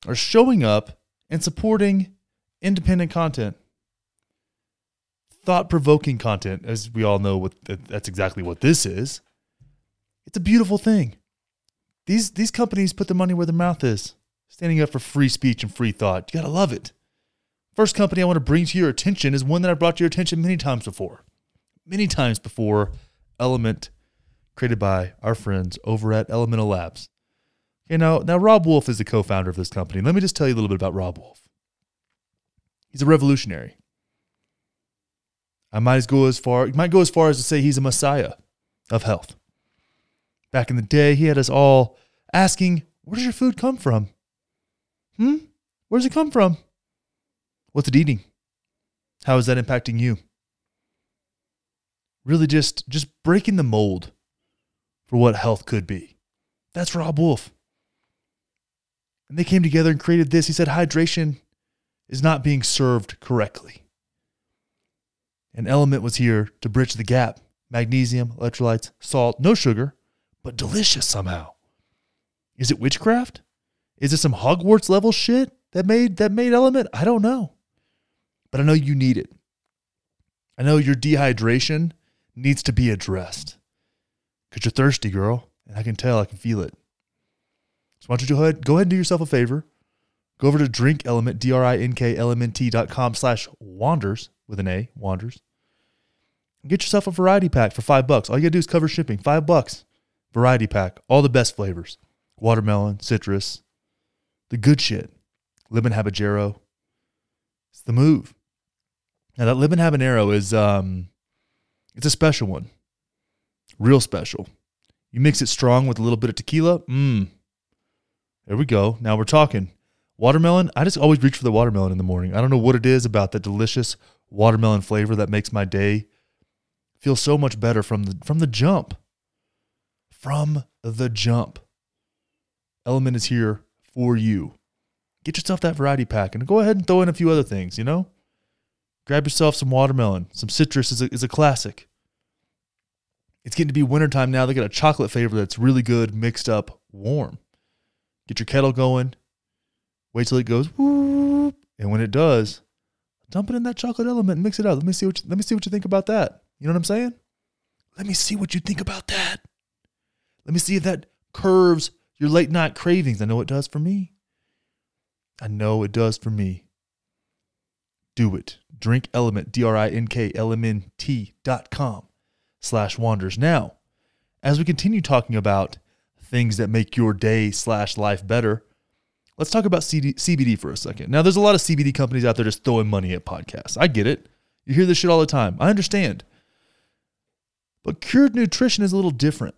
are showing up and supporting independent content. Thought provoking content, as we all know, what that's exactly what this is. It's a beautiful thing. These these companies put their money where their mouth is, standing up for free speech and free thought. You gotta love it. First company I want to bring to your attention is one that I brought to your attention many times before. Many times before, Element, created by our friends over at Elemental Labs. Okay, now, now Robb Wolf is the co-founder of this company. Let me just tell you a little bit about Robb Wolf. He's a revolutionary. I might as go as far might go as far as to say he's a messiah of health. Back in the day, he had us all asking, where does your food come from? Hmm? Where does it come from? What's it eating? How is that impacting you? Really just just breaking the mold for what health could be. That's Robb Wolf. And they came together and created this. He said hydration is not being served correctly. An element was here to bridge the gap. Magnesium, electrolytes, salt, no sugar, but delicious somehow. Is it witchcraft? Is it some Hogwarts level shit that made that made element? I don't know. But I know you need it. I know your dehydration needs to be addressed. Cause you're thirsty, girl. And I can tell, I can feel it. So why don't you go ahead, go ahead and do yourself a favor. Go over to Drink Element, D-R-I-N-K-L-M-N-T dot com slash wanders with an A, wanders. And get yourself a variety pack for five bucks. All you gotta do is cover shipping. Five bucks. Variety pack. All the best flavors. Watermelon, citrus, the good shit. Lemon habanero. It's the move. Now that lemon habanero is um it's a special one. Real special. You mix it strong with a little bit of tequila. Mmm. There we go. Now we're talking. Watermelon, I just always reach for the watermelon in the morning. I don't know what it is about that delicious watermelon flavor that makes my day feel so much better from the from the jump. From the jump. Element is here for you. Get yourself that variety pack and go ahead and throw in a few other things, you know? Grab yourself some watermelon. Some citrus is a, is a classic. It's getting to be wintertime now. They got a chocolate flavor that's really good, mixed up, warm. Get your kettle going. Wait till it goes whoop, and when it does, dump it in that chocolate element and mix it up. Let me see what you, let me see what you think about that. You know what I'm saying? Let me see what you think about that. Let me see if that curves your late night cravings. I know it does for me. I know it does for me. Do it. Drink Element, D R I N K L M N T dot com slash wanders. Now, as we continue talking about things that make your day slash life better, let's talk about CD, CBD for a second. Now, there's a lot of CBD companies out there just throwing money at podcasts. I get it. You hear this shit all the time. I understand. But cured nutrition is a little different.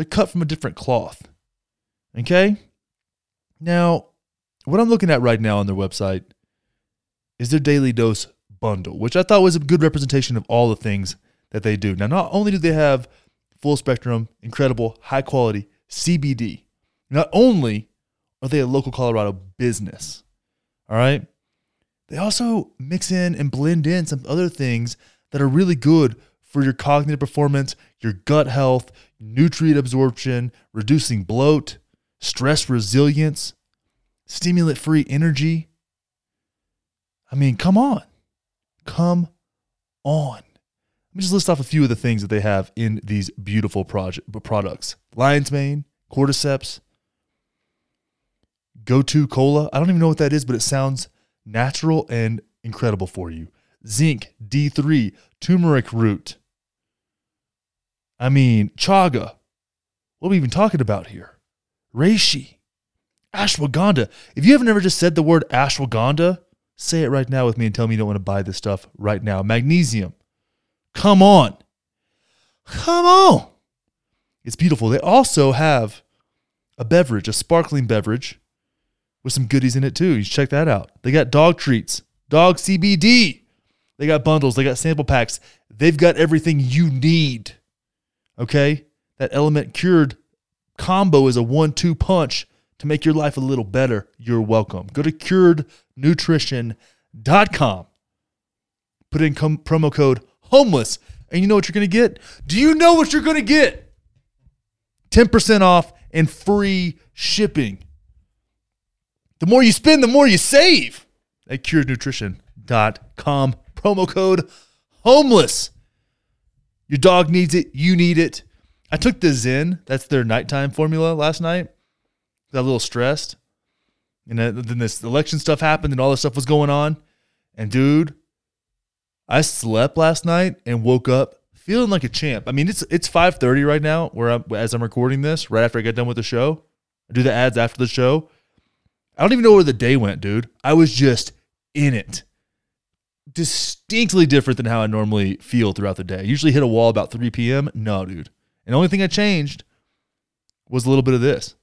They're cut from a different cloth. Okay? Now, what I'm looking at right now on their website is their daily dose bundle, which I thought was a good representation of all the things that they do. Now, not only do they have full spectrum, incredible, high quality CBD, not only are they a local Colorado business, all right, they also mix in and blend in some other things that are really good for your cognitive performance, your gut health, nutrient absorption, reducing bloat, stress resilience, stimulant free energy. I mean, come on. Come on. Let me just list off a few of the things that they have in these beautiful project, products Lion's Mane, Cordyceps, Gotu Kola. I don't even know what that is, but it sounds natural and incredible for you. Zinc, D3, turmeric root. I mean, chaga. What are we even talking about here? Reishi, ashwagandha. If you haven't ever just said the word ashwagandha, say it right now with me and tell me you don't want to buy this stuff right now. Magnesium. Come on. Come on. It's beautiful. They also have a beverage, a sparkling beverage with some goodies in it too. You should check that out. They got dog treats, dog CBD. They got bundles, they got sample packs. They've got everything you need. Okay? That element cured combo is a one two punch to make your life a little better. You're welcome. Go to curednutrition.com. Put in com- promo code homeless, and you know what you're going to get? Do you know what you're going to get? 10% off and free shipping. The more you spend, the more you save at curednutrition.com. Promo code homeless. Your dog needs it. You need it. I took the Zen. That's their nighttime formula last night. I Got a little stressed. And then this election stuff happened and all this stuff was going on. And dude, I slept last night and woke up feeling like a champ. I mean, it's it's 5:30 right now where I'm, as I'm recording this, right after I get done with the show. I do the ads after the show. I don't even know where the day went, dude. I was just in it. Distinctly different than how I normally feel throughout the day. I usually hit a wall about 3 p.m. No, dude. And the only thing I changed was a little bit of this.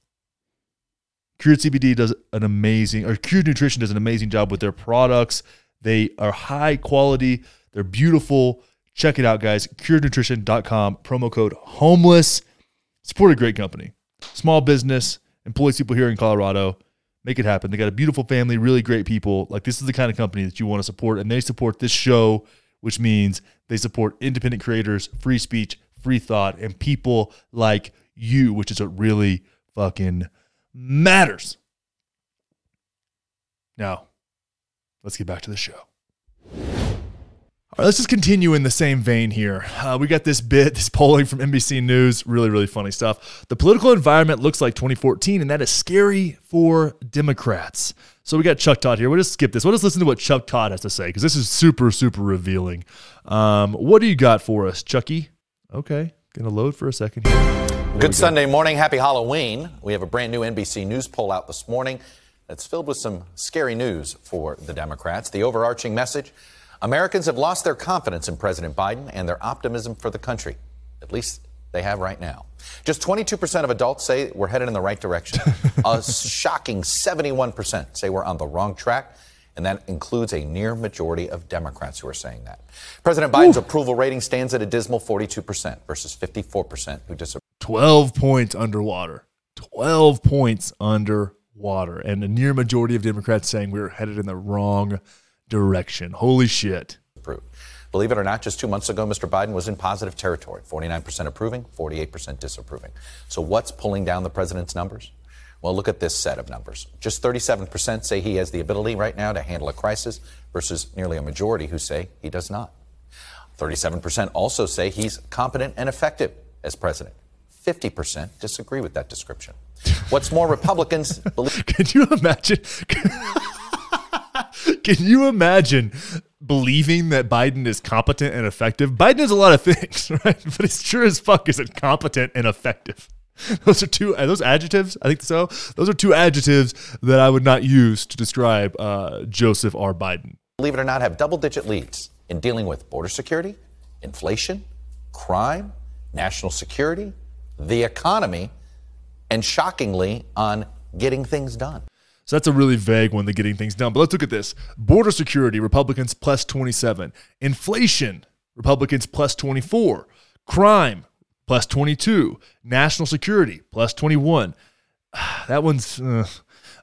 Cured CBD does an amazing, or Cured Nutrition does an amazing job with their products. They are high quality, they're beautiful. Check it out, guys. CuredNutrition.com, promo code homeless. Support a great company, small business, employs people here in Colorado. Make it happen. They got a beautiful family, really great people. Like, this is the kind of company that you want to support, and they support this show, which means they support independent creators, free speech, free thought, and people like you, which is what really fucking matters. Now, let's get back to the show. All right, let's just continue in the same vein here. Uh, we got this bit, this polling from NBC News, really, really funny stuff. The political environment looks like 2014, and that is scary for Democrats. So we got Chuck Todd here. We'll just skip this. We'll just listen to what Chuck Todd has to say because this is super, super revealing. Um, what do you got for us, Chucky? Okay, gonna load for a second here. There Good Sunday morning. Happy Halloween. We have a brand new NBC News poll out this morning that's filled with some scary news for the Democrats. The overarching message Americans have lost their confidence in President Biden and their optimism for the country. At least they have right now. Just 22% of adults say we're headed in the right direction. a shocking 71% say we're on the wrong track. And that includes a near majority of Democrats who are saying that. President Biden's Ooh. approval rating stands at a dismal 42% versus 54% who disagree. 12 points underwater. 12 points underwater. And a near majority of Democrats saying we're headed in the wrong direction. Holy shit. Believe it or not, just two months ago, Mr. Biden was in positive territory 49% approving, 48% disapproving. So, what's pulling down the president's numbers? Well, look at this set of numbers. Just 37% say he has the ability right now to handle a crisis versus nearly a majority who say he does not. 37% also say he's competent and effective as president. 50% disagree with that description. What's more, Republicans believe. Can you imagine? Can you imagine believing that Biden is competent and effective? Biden is a lot of things, right? But it's sure as fuck isn't competent and effective. Those are two are those adjectives. I think so. Those are two adjectives that I would not use to describe uh, Joseph R. Biden. Believe it or not, have double-digit leads in dealing with border security, inflation, crime, national security, the economy, and shockingly on getting things done. So that's a really vague one, the getting things done. But let's look at this border security, Republicans plus 27. Inflation, Republicans plus 24. Crime, plus 22. National security, plus 21. That one's. Uh,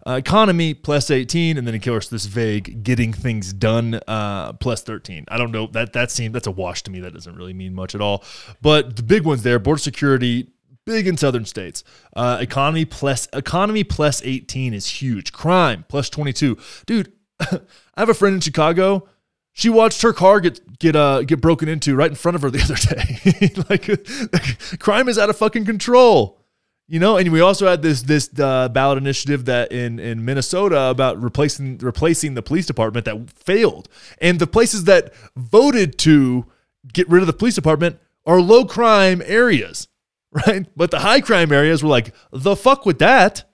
uh, economy plus 18 and then of course this vague getting things done uh, plus 13 i don't know that that seems that's a wash to me that doesn't really mean much at all but the big ones there border security big in southern states. Uh, economy plus economy plus 18 is huge. Crime plus 22. Dude, I have a friend in Chicago. She watched her car get get uh get broken into right in front of her the other day. like, like, crime is out of fucking control. You know, and we also had this this uh, ballot initiative that in in Minnesota about replacing replacing the police department that failed. And the places that voted to get rid of the police department are low crime areas right? But the high crime areas were like, the fuck with that?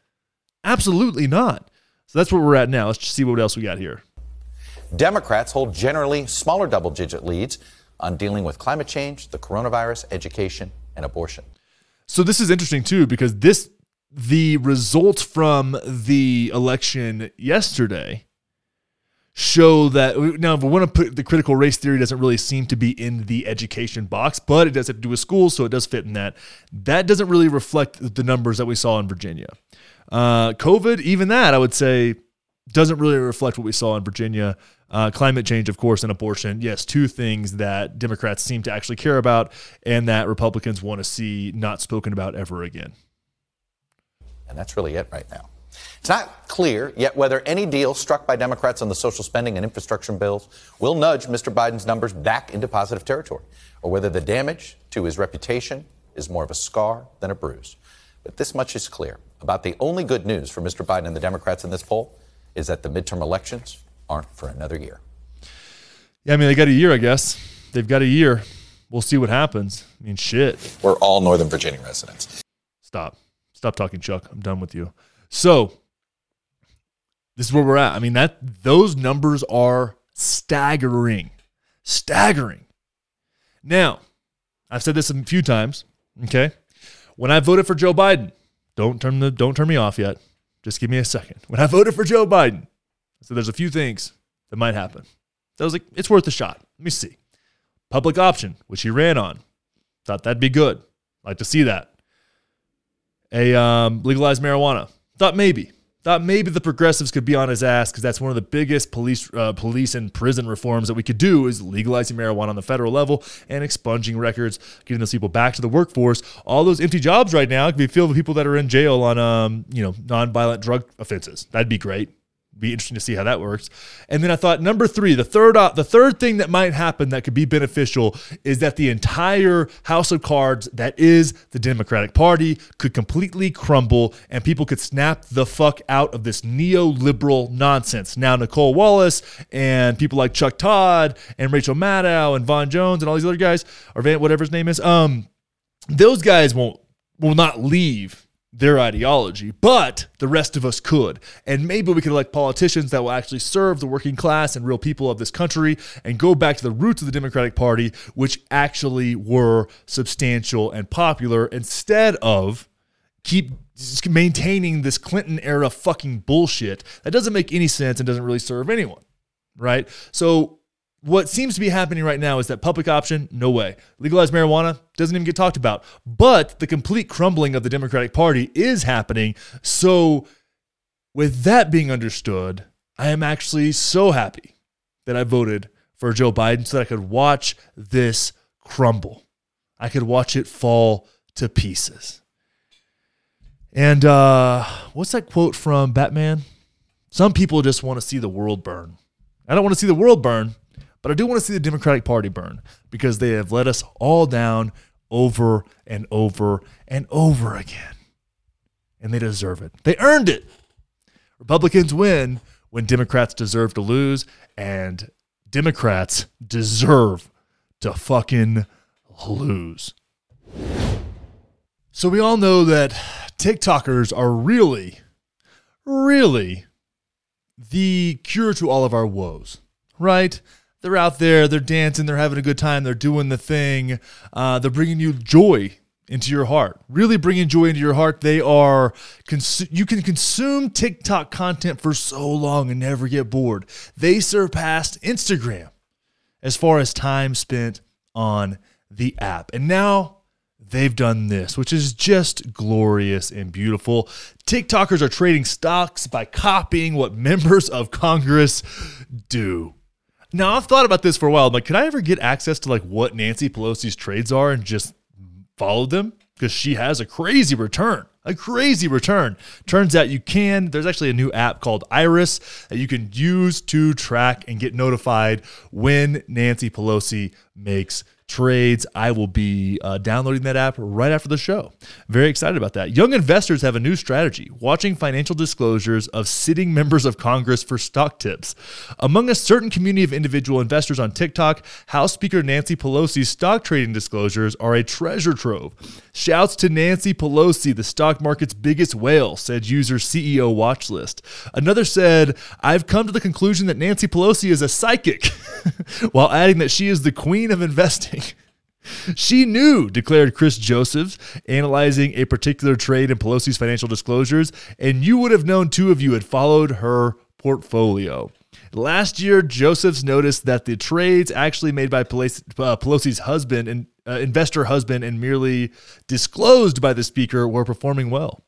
Absolutely not. So that's where we're at now. Let's just see what else we got here. Democrats hold generally smaller double digit leads on dealing with climate change, the coronavirus, education, and abortion. So this is interesting too because this the results from the election yesterday show that now if we want to put the critical race theory doesn't really seem to be in the education box but it does have to do with schools so it does fit in that. That doesn't really reflect the numbers that we saw in virginia. Uh, covid even that i would say doesn't really reflect what we saw in virginia. Uh, climate change of course and abortion yes two things that democrats seem to actually care about and that republicans want to see not spoken about ever again. And that's really it right now it's not clear yet whether any deal struck by Democrats on the social spending and infrastructure bills will nudge Mr. Biden's numbers back into positive territory, or whether the damage to his reputation is more of a scar than a bruise. But this much is clear. About the only good news for Mr. Biden and the Democrats in this poll is that the midterm elections aren't for another year. Yeah, I mean, they got a year, I guess. They've got a year. We'll see what happens. I mean, shit. We're all Northern Virginia residents. Stop. Stop talking, Chuck. I'm done with you. So, this is where we're at. I mean, that those numbers are staggering. Staggering. Now, I've said this a few times, okay? When I voted for Joe Biden, don't turn the don't turn me off yet. Just give me a second. When I voted for Joe Biden, so there's a few things that might happen. So I was like, it's worth a shot. Let me see. Public option, which he ran on. Thought that'd be good. Like to see that. A um, legalized marijuana. Thought maybe thought maybe the progressives could be on his ass because that's one of the biggest police uh, police and prison reforms that we could do is legalizing marijuana on the federal level and expunging records, getting those people back to the workforce. All those empty jobs right now could be filled with people that are in jail on um, you know nonviolent drug offenses. That'd be great be interesting to see how that works. And then I thought number three, the third uh, the third thing that might happen that could be beneficial is that the entire house of cards that is the Democratic Party could completely crumble and people could snap the fuck out of this neoliberal nonsense. Now Nicolle Wallace and people like Chuck Todd and Rachel Maddow and Van Jones and all these other guys or Van whatever his name is, um, those guys won't will not leave their ideology, but the rest of us could. And maybe we could elect politicians that will actually serve the working class and real people of this country and go back to the roots of the Democratic Party, which actually were substantial and popular instead of keep maintaining this Clinton era fucking bullshit that doesn't make any sense and doesn't really serve anyone. Right? So what seems to be happening right now is that public option, no way. Legalized marijuana doesn't even get talked about. But the complete crumbling of the Democratic Party is happening. So, with that being understood, I am actually so happy that I voted for Joe Biden so that I could watch this crumble. I could watch it fall to pieces. And uh, what's that quote from Batman? Some people just want to see the world burn. I don't want to see the world burn. But I do want to see the Democratic Party burn because they have let us all down over and over and over again. And they deserve it. They earned it. Republicans win when Democrats deserve to lose, and Democrats deserve to fucking lose. So we all know that TikTokers are really, really the cure to all of our woes, right? They're out there, they're dancing, they're having a good time, they're doing the thing, uh, they're bringing you joy into your heart, really bringing joy into your heart. They are, you can consume TikTok content for so long and never get bored. They surpassed Instagram as far as time spent on the app. And now they've done this, which is just glorious and beautiful. TikTokers are trading stocks by copying what members of Congress do. Now I've thought about this for a while. I'm like, could I ever get access to like what Nancy Pelosi's trades are and just follow them? Because she has a crazy return, a crazy return. Turns out you can. There's actually a new app called Iris that you can use to track and get notified when Nancy Pelosi makes trades. I will be uh, downloading that app right after the show. Very excited about that. Young investors have a new strategy watching financial disclosures of sitting members of Congress for stock tips. Among a certain community of individual investors on TikTok, House Speaker Nancy Pelosi's stock trading disclosures are a treasure trove. Shouts to Nancy Pelosi, the stock market's biggest whale, said user CEO Watchlist. Another said, I've come to the conclusion that Nancy Pelosi is a psychic, while adding that she is the queen of investing. She knew, declared Chris Josephs, analyzing a particular trade in Pelosi's financial disclosures, and you would have known two of you had followed her portfolio. Last year, Josephs noticed that the trades actually made by uh, Pelosi's husband and uh, investor husband and merely disclosed by the speaker were performing well.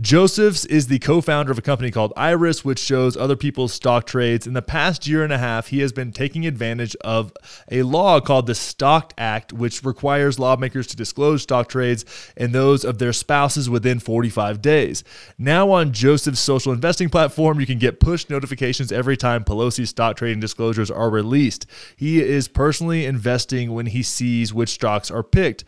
Josephs is the co founder of a company called Iris, which shows other people's stock trades. In the past year and a half, he has been taking advantage of a law called the Stock Act, which requires lawmakers to disclose stock trades and those of their spouses within 45 days. Now, on Joseph's social investing platform, you can get push notifications every time Pelosi's stock trading disclosures are released. He is personally investing when he sees which stocks are picked.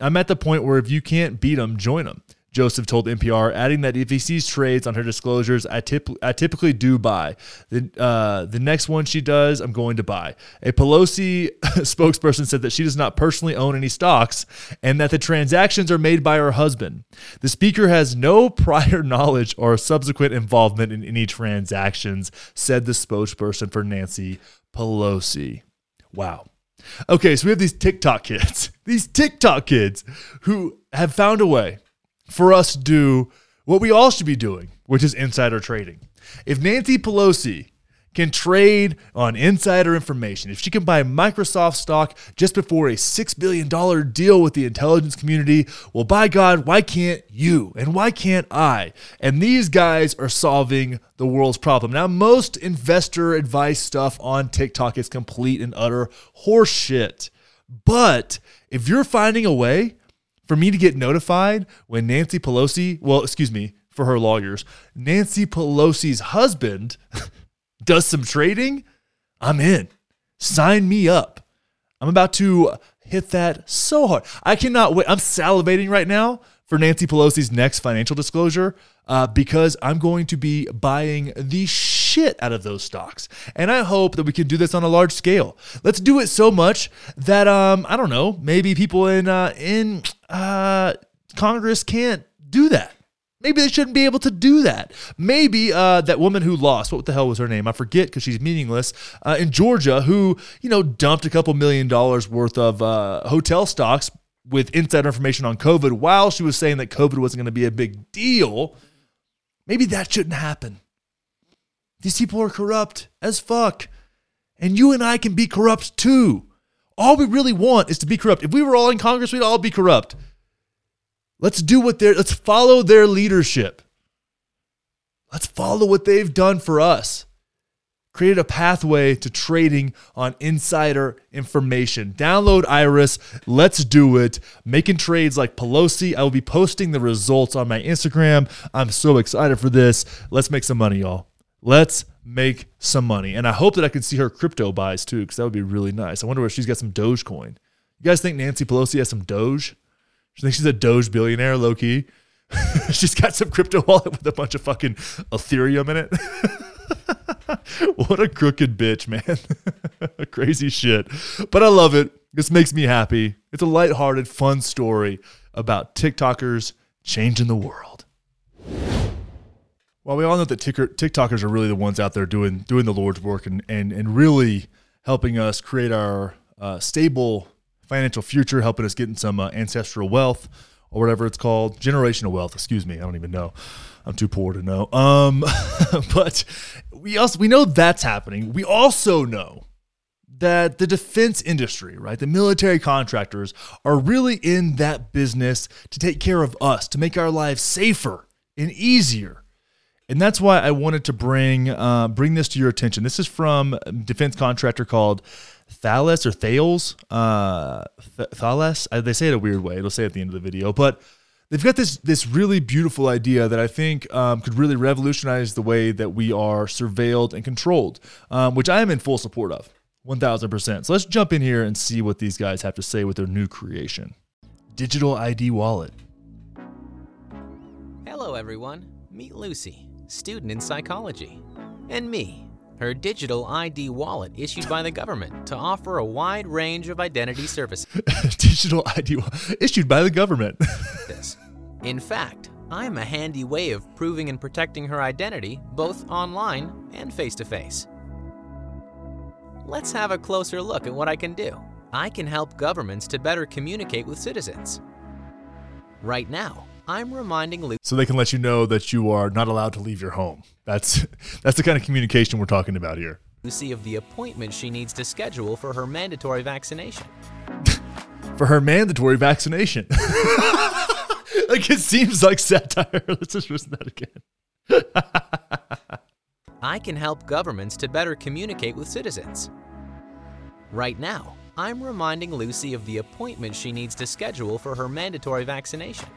I'm at the point where if you can't beat them, join them. Joseph told NPR, adding that if he sees trades on her disclosures, I, tip, I typically do buy. The, uh, the next one she does, I'm going to buy. A Pelosi spokesperson said that she does not personally own any stocks and that the transactions are made by her husband. The speaker has no prior knowledge or subsequent involvement in any transactions, said the spokesperson for Nancy Pelosi. Wow. Okay, so we have these TikTok kids, these TikTok kids who have found a way for us to do what we all should be doing, which is insider trading. If Nancy Pelosi can trade on insider information, if she can buy Microsoft stock just before a $6 billion deal with the intelligence community, well, by God, why can't you? And why can't I? And these guys are solving the world's problem. Now, most investor advice stuff on TikTok is complete and utter horseshit. But if you're finding a way for me to get notified when Nancy Pelosi, well, excuse me, for her lawyers, Nancy Pelosi's husband does some trading, I'm in. Sign me up. I'm about to hit that so hard. I cannot wait. I'm salivating right now for Nancy Pelosi's next financial disclosure uh, because I'm going to be buying the shit out of those stocks. And I hope that we can do this on a large scale. Let's do it so much that um, I don't know, maybe people in uh, in uh, Congress can't do that. Maybe they shouldn't be able to do that. Maybe uh, that woman who lost, what the hell was her name? I forget because she's meaningless, uh, in Georgia, who, you know, dumped a couple million dollars worth of uh, hotel stocks with insider information on COVID while she was saying that COVID wasn't going to be a big deal. Maybe that shouldn't happen. These people are corrupt as fuck. And you and I can be corrupt too. All we really want is to be corrupt. If we were all in Congress, we'd all be corrupt. Let's do what they're, let's follow their leadership. Let's follow what they've done for us. Created a pathway to trading on insider information. Download Iris. Let's do it. Making trades like Pelosi. I will be posting the results on my Instagram. I'm so excited for this. Let's make some money, y'all. Let's make some money. And I hope that I can see her crypto buys too, because that would be really nice. I wonder if she's got some Dogecoin. You guys think Nancy Pelosi has some Doge? You think she's a Doge billionaire, low key? she's got some crypto wallet with a bunch of fucking Ethereum in it. what a crooked bitch, man. Crazy shit. But I love it. This makes me happy. It's a lighthearted, fun story about TikTokers changing the world. Well, we all know that TikTokers are really the ones out there doing doing the Lord's work and and, and really helping us create our uh, stable financial future, helping us get in some uh, ancestral wealth or whatever it's called, generational wealth. Excuse me, I don't even know. I'm too poor to know. Um, but we also we know that's happening. We also know that the defense industry, right, the military contractors are really in that business to take care of us, to make our lives safer and easier. And that's why I wanted to bring uh, bring this to your attention. This is from a defense contractor called Thales or Thales. Uh, Thales. They say it a weird way. It'll say at the end of the video, but they've got this this really beautiful idea that I think um, could really revolutionize the way that we are surveilled and controlled, um, which I am in full support of, one thousand percent. So let's jump in here and see what these guys have to say with their new creation, digital ID wallet. Hello, everyone. Meet Lucy student in psychology, and me, her digital ID wallet issued by the government to offer a wide range of identity services. digital ID issued by the government. in fact, I'm a handy way of proving and protecting her identity both online and face to face. Let's have a closer look at what I can do. I can help governments to better communicate with citizens. Right now, I'm reminding Lucy So they can let you know that you are not allowed to leave your home. That's that's the kind of communication we're talking about here. Lucy of the appointment she needs to schedule for her mandatory vaccination. For her mandatory vaccination. like it seems like satire. Let's just listen to that again. I can help governments to better communicate with citizens. Right now, I'm reminding Lucy of the appointment she needs to schedule for her mandatory vaccination.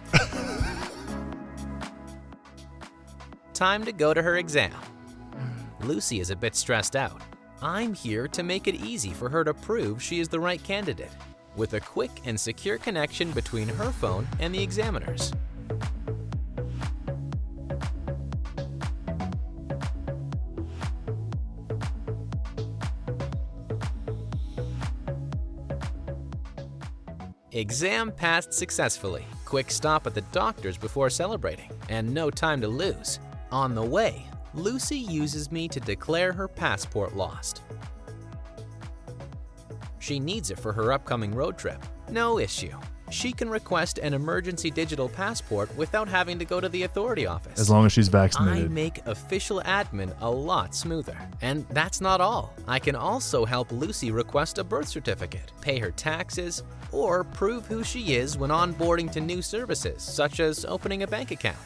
Time to go to her exam. Lucy is a bit stressed out. I'm here to make it easy for her to prove she is the right candidate, with a quick and secure connection between her phone and the examiner's. Exam passed successfully. Quick stop at the doctor's before celebrating, and no time to lose. On the way, Lucy uses me to declare her passport lost. She needs it for her upcoming road trip. No issue. She can request an emergency digital passport without having to go to the authority office. As long as she's vaccinated. I make official admin a lot smoother. And that's not all. I can also help Lucy request a birth certificate, pay her taxes, or prove who she is when onboarding to new services, such as opening a bank account.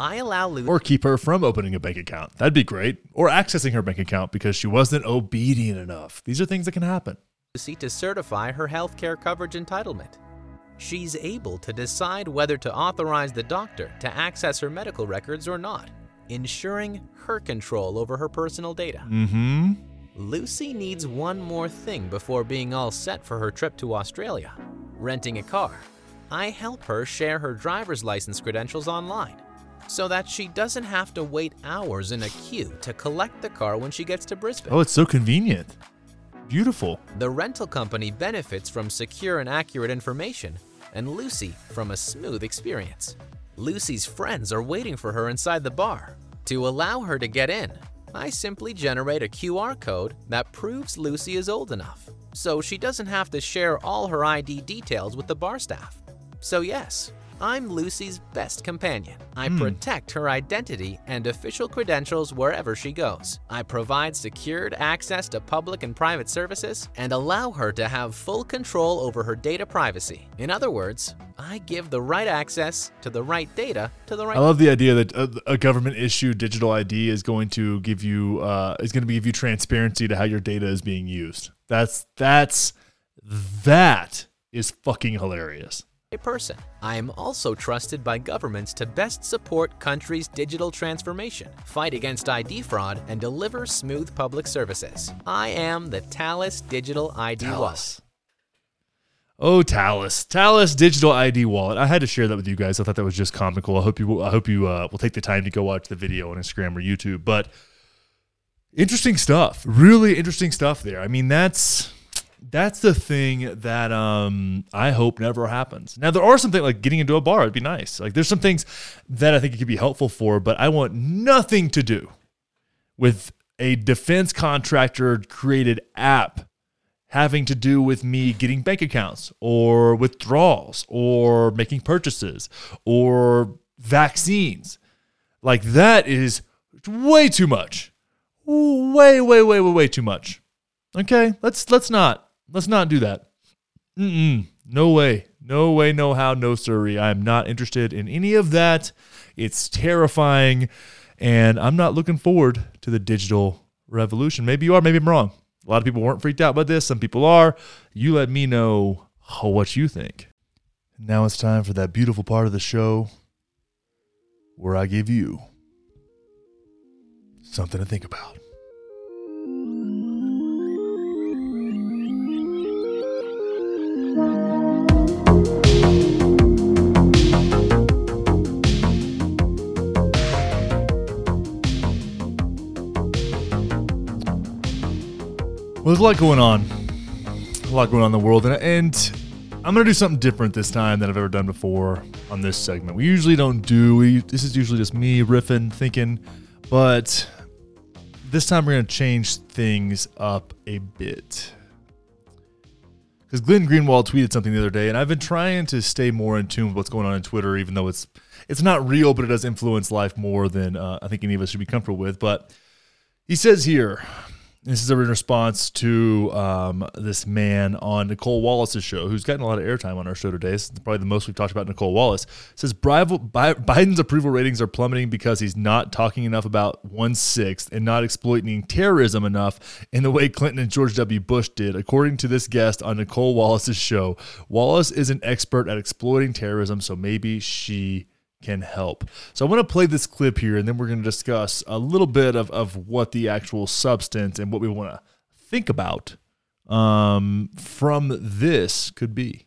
I allow Lucy or keep her from opening a bank account. That'd be great. Or accessing her bank account because she wasn't obedient enough. These are things that can happen. Lucy to certify her healthcare coverage entitlement. She's able to decide whether to authorize the doctor to access her medical records or not, ensuring her control over her personal data. Mm-hmm. Lucy needs one more thing before being all set for her trip to Australia renting a car. I help her share her driver's license credentials online so that she doesn't have to wait hours in a queue to collect the car when she gets to Brisbane. Oh, it's so convenient. Beautiful. The rental company benefits from secure and accurate information, and Lucy from a smooth experience. Lucy's friends are waiting for her inside the bar. To allow her to get in, I simply generate a QR code that proves Lucy is old enough, so she doesn't have to share all her ID details with the bar staff. So, yes, I'm Lucy's best companion. I protect her identity and official credentials wherever she goes. I provide secured access to public and private services and allow her to have full control over her data privacy. In other words, I give the right access to the right data to the right I love the idea that a, a government issued digital ID is going to give you uh, is going to give you transparency to how your data is being used. That's that's that is fucking hilarious. A person. I am also trusted by governments to best support countries' digital transformation, fight against ID fraud, and deliver smooth public services. I am the Thales Digital ID Wallet. Oh, Thales, Thales Digital ID Wallet. I had to share that with you guys. I thought that was just comical. I hope you, I hope you uh, will take the time to go watch the video on Instagram or YouTube. But interesting stuff, really interesting stuff there. I mean, that's that's the thing that um, I hope never happens. Now, there are some things like getting into a bar. It'd be nice. Like, there's some things that I think it could be helpful for, but I want nothing to do with a defense contractor created app having to do with me getting bank accounts or withdrawals or making purchases or vaccines. Like that is way too much. Way, way, way, way, way too much. Okay, let's let's not let's not do that. Mm-mm. No way, no way, no how, no siree. I am not interested in any of that. It's terrifying, and I'm not looking forward to the digital revolution. Maybe you are, maybe I'm wrong. A lot of people weren't freaked out by this. Some people are. You let me know what you think. Now it's time for that beautiful part of the show where I give you something to think about. Well, there's a lot going on. A lot going on in the world. And, and I'm to do something different this time than I've ever done before on this segment. We usually don't do, we, this is usually just me riffing, thinking, but this time we're to change things up a bit. because Glenn Greenwald tweeted something the other day, and I've been trying to stay more in tune with what's going on in Twitter, even though it's it's not real, but it does influence life more than uh, I think any of us should be comfortable with. But he says here, this is a response to um, this man on Nicolle Wallace's show, who's gotten a lot of airtime on our show today. This is probably the most we've talked about Nicolle Wallace. says Biden's approval ratings are plummeting because he's not talking enough about one sixth and not exploiting terrorism enough in the way Clinton and George W. Bush did. According to this guest on Nicolle Wallace's show, Wallace is an expert at exploiting terrorism, so maybe she can help. So I want to play this clip here and then we're going to discuss a little bit of, of what the actual substance and what we want to think about um, from this could be.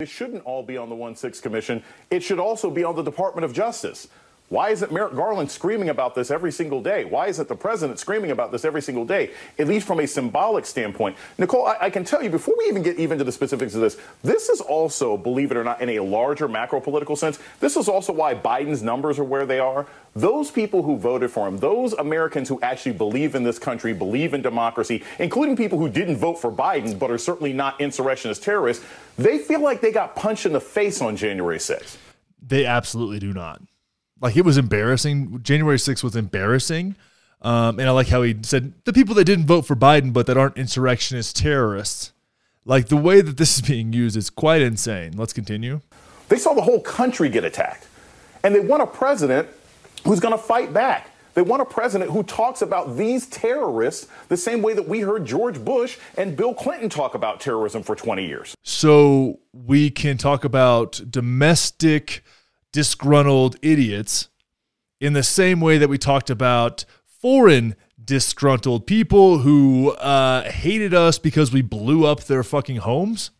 It shouldn't all be on the 1 6 Commission. It should also be on the Department of Justice. Why isn't Merrick Garland screaming about this every single day? Why isn't the president screaming about this every single day, at least from a symbolic standpoint? Nicolle, I, I, can tell you before we even get even to the specifics of this, this is also, believe it or not, in a larger macro political sense, this is also why Biden's numbers are where they are. Those people who voted for him, those Americans who actually believe in this country, believe in democracy, including people who didn't vote for Biden but are certainly not insurrectionist terrorists, they feel like they got punched in the face on January 6th. They absolutely do not. Like it was embarrassing. January 6th was embarrassing. Um, and I like how he said the people that didn't vote for Biden but that aren't insurrectionist terrorists. Like the way that this is being used is quite insane. Let's continue. They saw the whole country get attacked. And they want a president who's going to fight back. They want a president who talks about these terrorists the same way that we heard George Bush and Bill Clinton talk about terrorism for 20 years. So we can talk about domestic disgruntled idiots in the same way that we talked about foreign disgruntled people who uh, hated us because we blew up their fucking homes?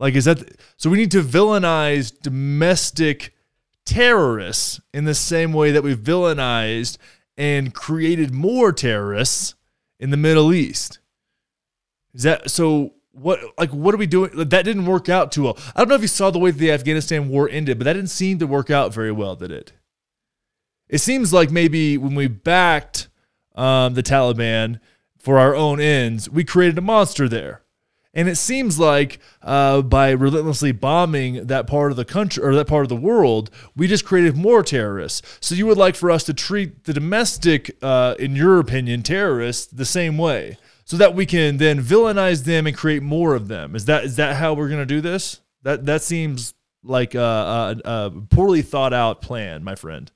Like, is that so? We need to villainize domestic terrorists in the same way that we villainized and created more terrorists in the Middle East. Is that so? What like what are we doing? That didn't work out too well. I don't know if you saw the way the Afghanistan war ended, but that didn't seem to work out very well, did it? It seems like maybe when we backed um, the Taliban for our own ends, we created a monster there. And it seems like uh, by relentlessly bombing that part of the country or that part of the world, we just created more terrorists. So you would like for us to treat the domestic, uh, in your opinion, terrorists the same way so that we can then villainize them and create more of them. Is that is that how we're going to do this? That that seems like a, a, a poorly thought out plan, my friend.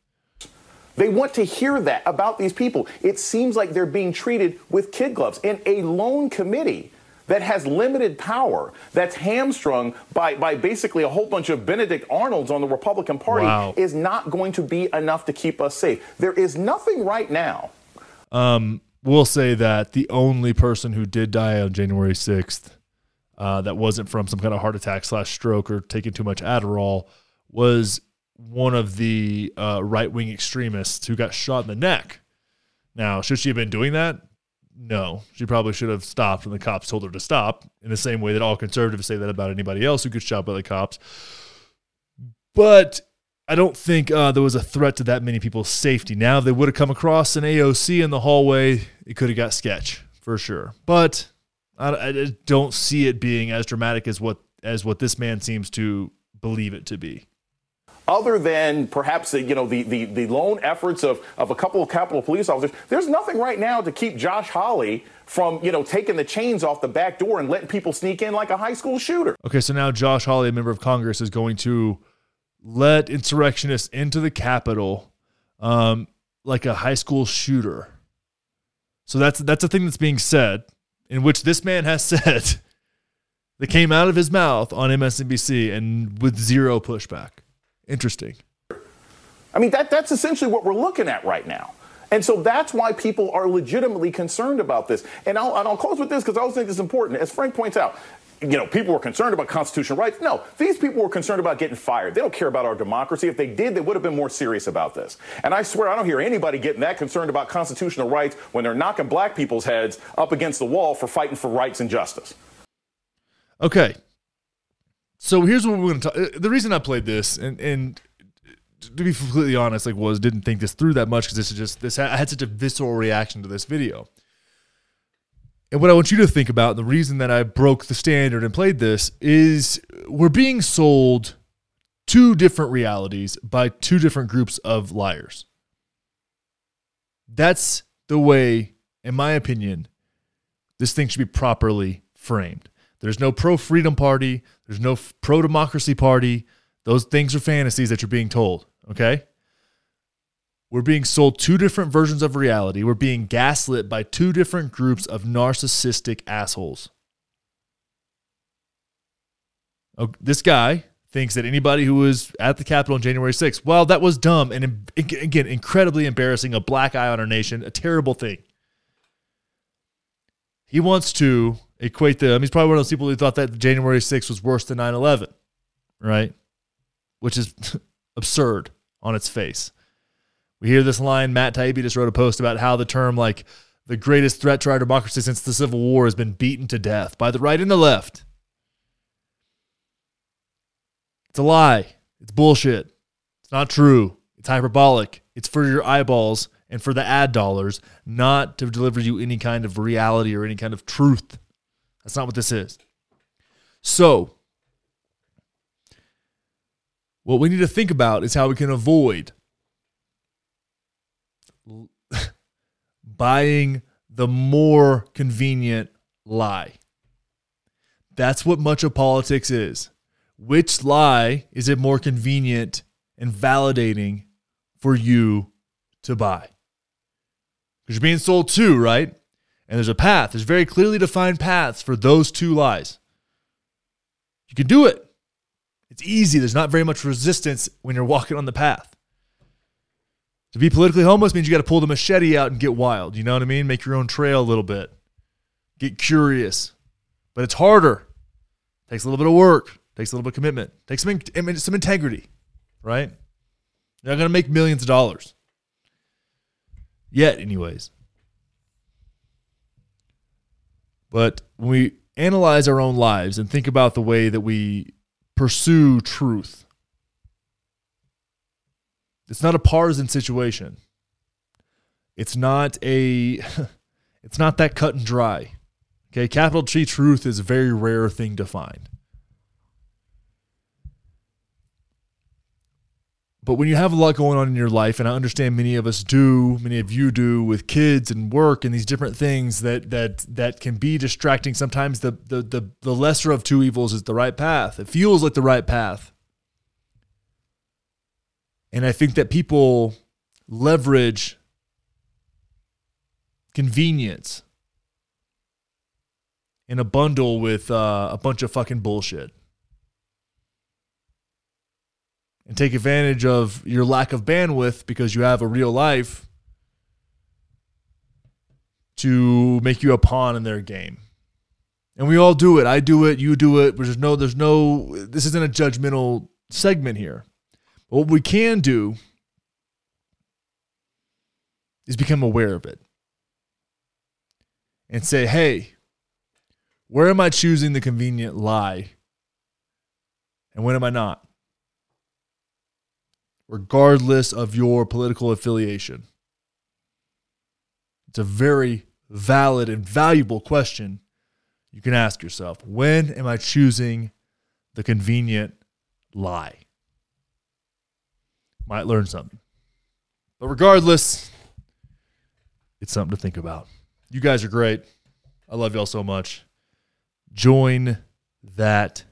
They want to hear that about these people. It seems like they're being treated with kid gloves. And a lone committee that has limited power, that's hamstrung by, by basically a whole bunch of Benedict Arnolds on the Republican Party, wow. is not going to be enough to keep us safe. There is nothing right now. Um, will say that the only person who did die on January 6th uh, that wasn't from some kind of heart attack slash stroke or taking too much Adderall was one of the uh, right wing extremists who got shot in the neck. Now, should she have been doing that? No, she probably should have stopped when the cops told her to stop, in the same way that all conservatives say that about anybody else who gets shot by the cops. But I don't think uh, there was a threat to that many people's safety. Now, if they would have come across an AOC in the hallway, it could have got sketch for sure. But I, I don't see it being as dramatic as what as what this man seems to believe it to be other than perhaps you know the, the, the lone efforts of, of a couple of Capitol police officers, there's nothing right now to keep Josh Hawley from you know taking the chains off the back door and letting people sneak in like a high school shooter. Okay, so now Josh Hawley, a member of Congress, is going to let insurrectionists into the Capitol um, like a high school shooter. So that's that's a thing that's being said, in which this man has said that came out of his mouth on MSNBC and with zero pushback. Interesting. I mean, that, that's essentially what we're looking at right now. And so that's why people are legitimately concerned about this. And I'll, and I'll close with this because I also think it's important. As Frank points out, you know, people were concerned about constitutional rights. No, these people were concerned about getting fired. They don't care about our democracy. If they did, they would have been more serious about this. And I swear, I don't hear anybody getting that concerned about constitutional rights when they're knocking black people's heads up against the wall for fighting for rights and justice. Okay. So here's what we're going to talk. Uh, the reason I played this, and, and to be completely honest, like was didn't think this through that much because this is just this. I had such a visceral reaction to this video And what I want you to think about, the reason that I broke the standard and played this, is we're being sold two different realities by two different groups of liars. That's the way, in my opinion, this thing should be properly framed. There's no pro freedom party, there's no pro democracy party. Those things are fantasies that you're being told, okay? We're being sold two different versions of reality. We're being gaslit by two different groups of narcissistic assholes. Oh, this guy thinks that anybody who was at the Capitol on January 6th, well, that was dumb and again, incredibly embarrassing, a black eye on our nation, a terrible thing. He wants to equate them. He's probably one of those people who thought that January 6th was worse than 9 11, right? Which is absurd on its face. We hear this line. Matt Taibbi just wrote a post about how the term, like, the greatest threat to our democracy since the Civil War has been beaten to death by the right and the left. It's a lie. It's bullshit. It's not true. It's hyperbolic. It's for your eyeballs and for the ad dollars, not to deliver you any kind of reality or any kind of truth. That's not what this is. So, what we need to think about is how we can avoid buying the more convenient lie. That's what much of politics is. Which lie is it more convenient and validating for you to buy? Because you're being sold two, right? And there's a path. There's very clearly defined paths for those two lies. You can do it. It's easy. There's not very much resistance when you're walking on the path. To be politically homeless means you got to pull the machete out and get wild. You know what I mean? Make your own trail a little bit. Get curious. But it's harder. Takes a little bit of work. Takes a little bit of commitment. Takes some in, some integrity, right? You're not going to make millions of dollars. Yet, anyways. But when we analyze our own lives and think about the way that we pursue truth, it's not a partisan situation. It's not a it's not that cut and dry. Okay, capital T truth is a very rare thing to find. But when you have a lot going on in your life, and I understand many of us do, many of you do with kids and work and these different things that that that can be distracting. Sometimes the the the, the lesser of two evils is the right path. It feels like the right path. And I think that people leverage convenience in a bundle with uh, a bunch of fucking bullshit. And take advantage of your lack of bandwidth because you have a real life to make you a pawn in their game. And we all do it. I do it. You do it. There's no, there's no, this isn't a judgmental segment here. What we can do is become aware of it and say, hey, where am I choosing the convenient lie? And when am I not? Regardless of your political affiliation. It's a very valid and valuable question you can ask yourself. When am I choosing the convenient lie? Might learn something. But regardless, it's something to think about. You guys are great. I love y'all so much. Join that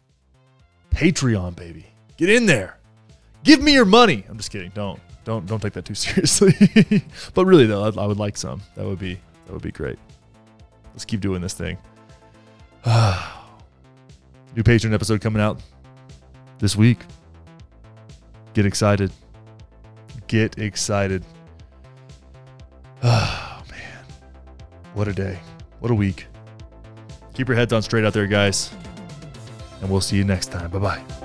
Patreon, baby. Get in there. Give me your money. I'm just kidding. Don't don't don't take that too seriously. but really though, I, I would like some. That would be that would be great. Let's keep doing this thing. New Patreon episode coming out this week. Get excited get excited. Oh, man. What a day. What a week. Keep your heads on straight out there, guys. And we'll see you next time. Bye bye.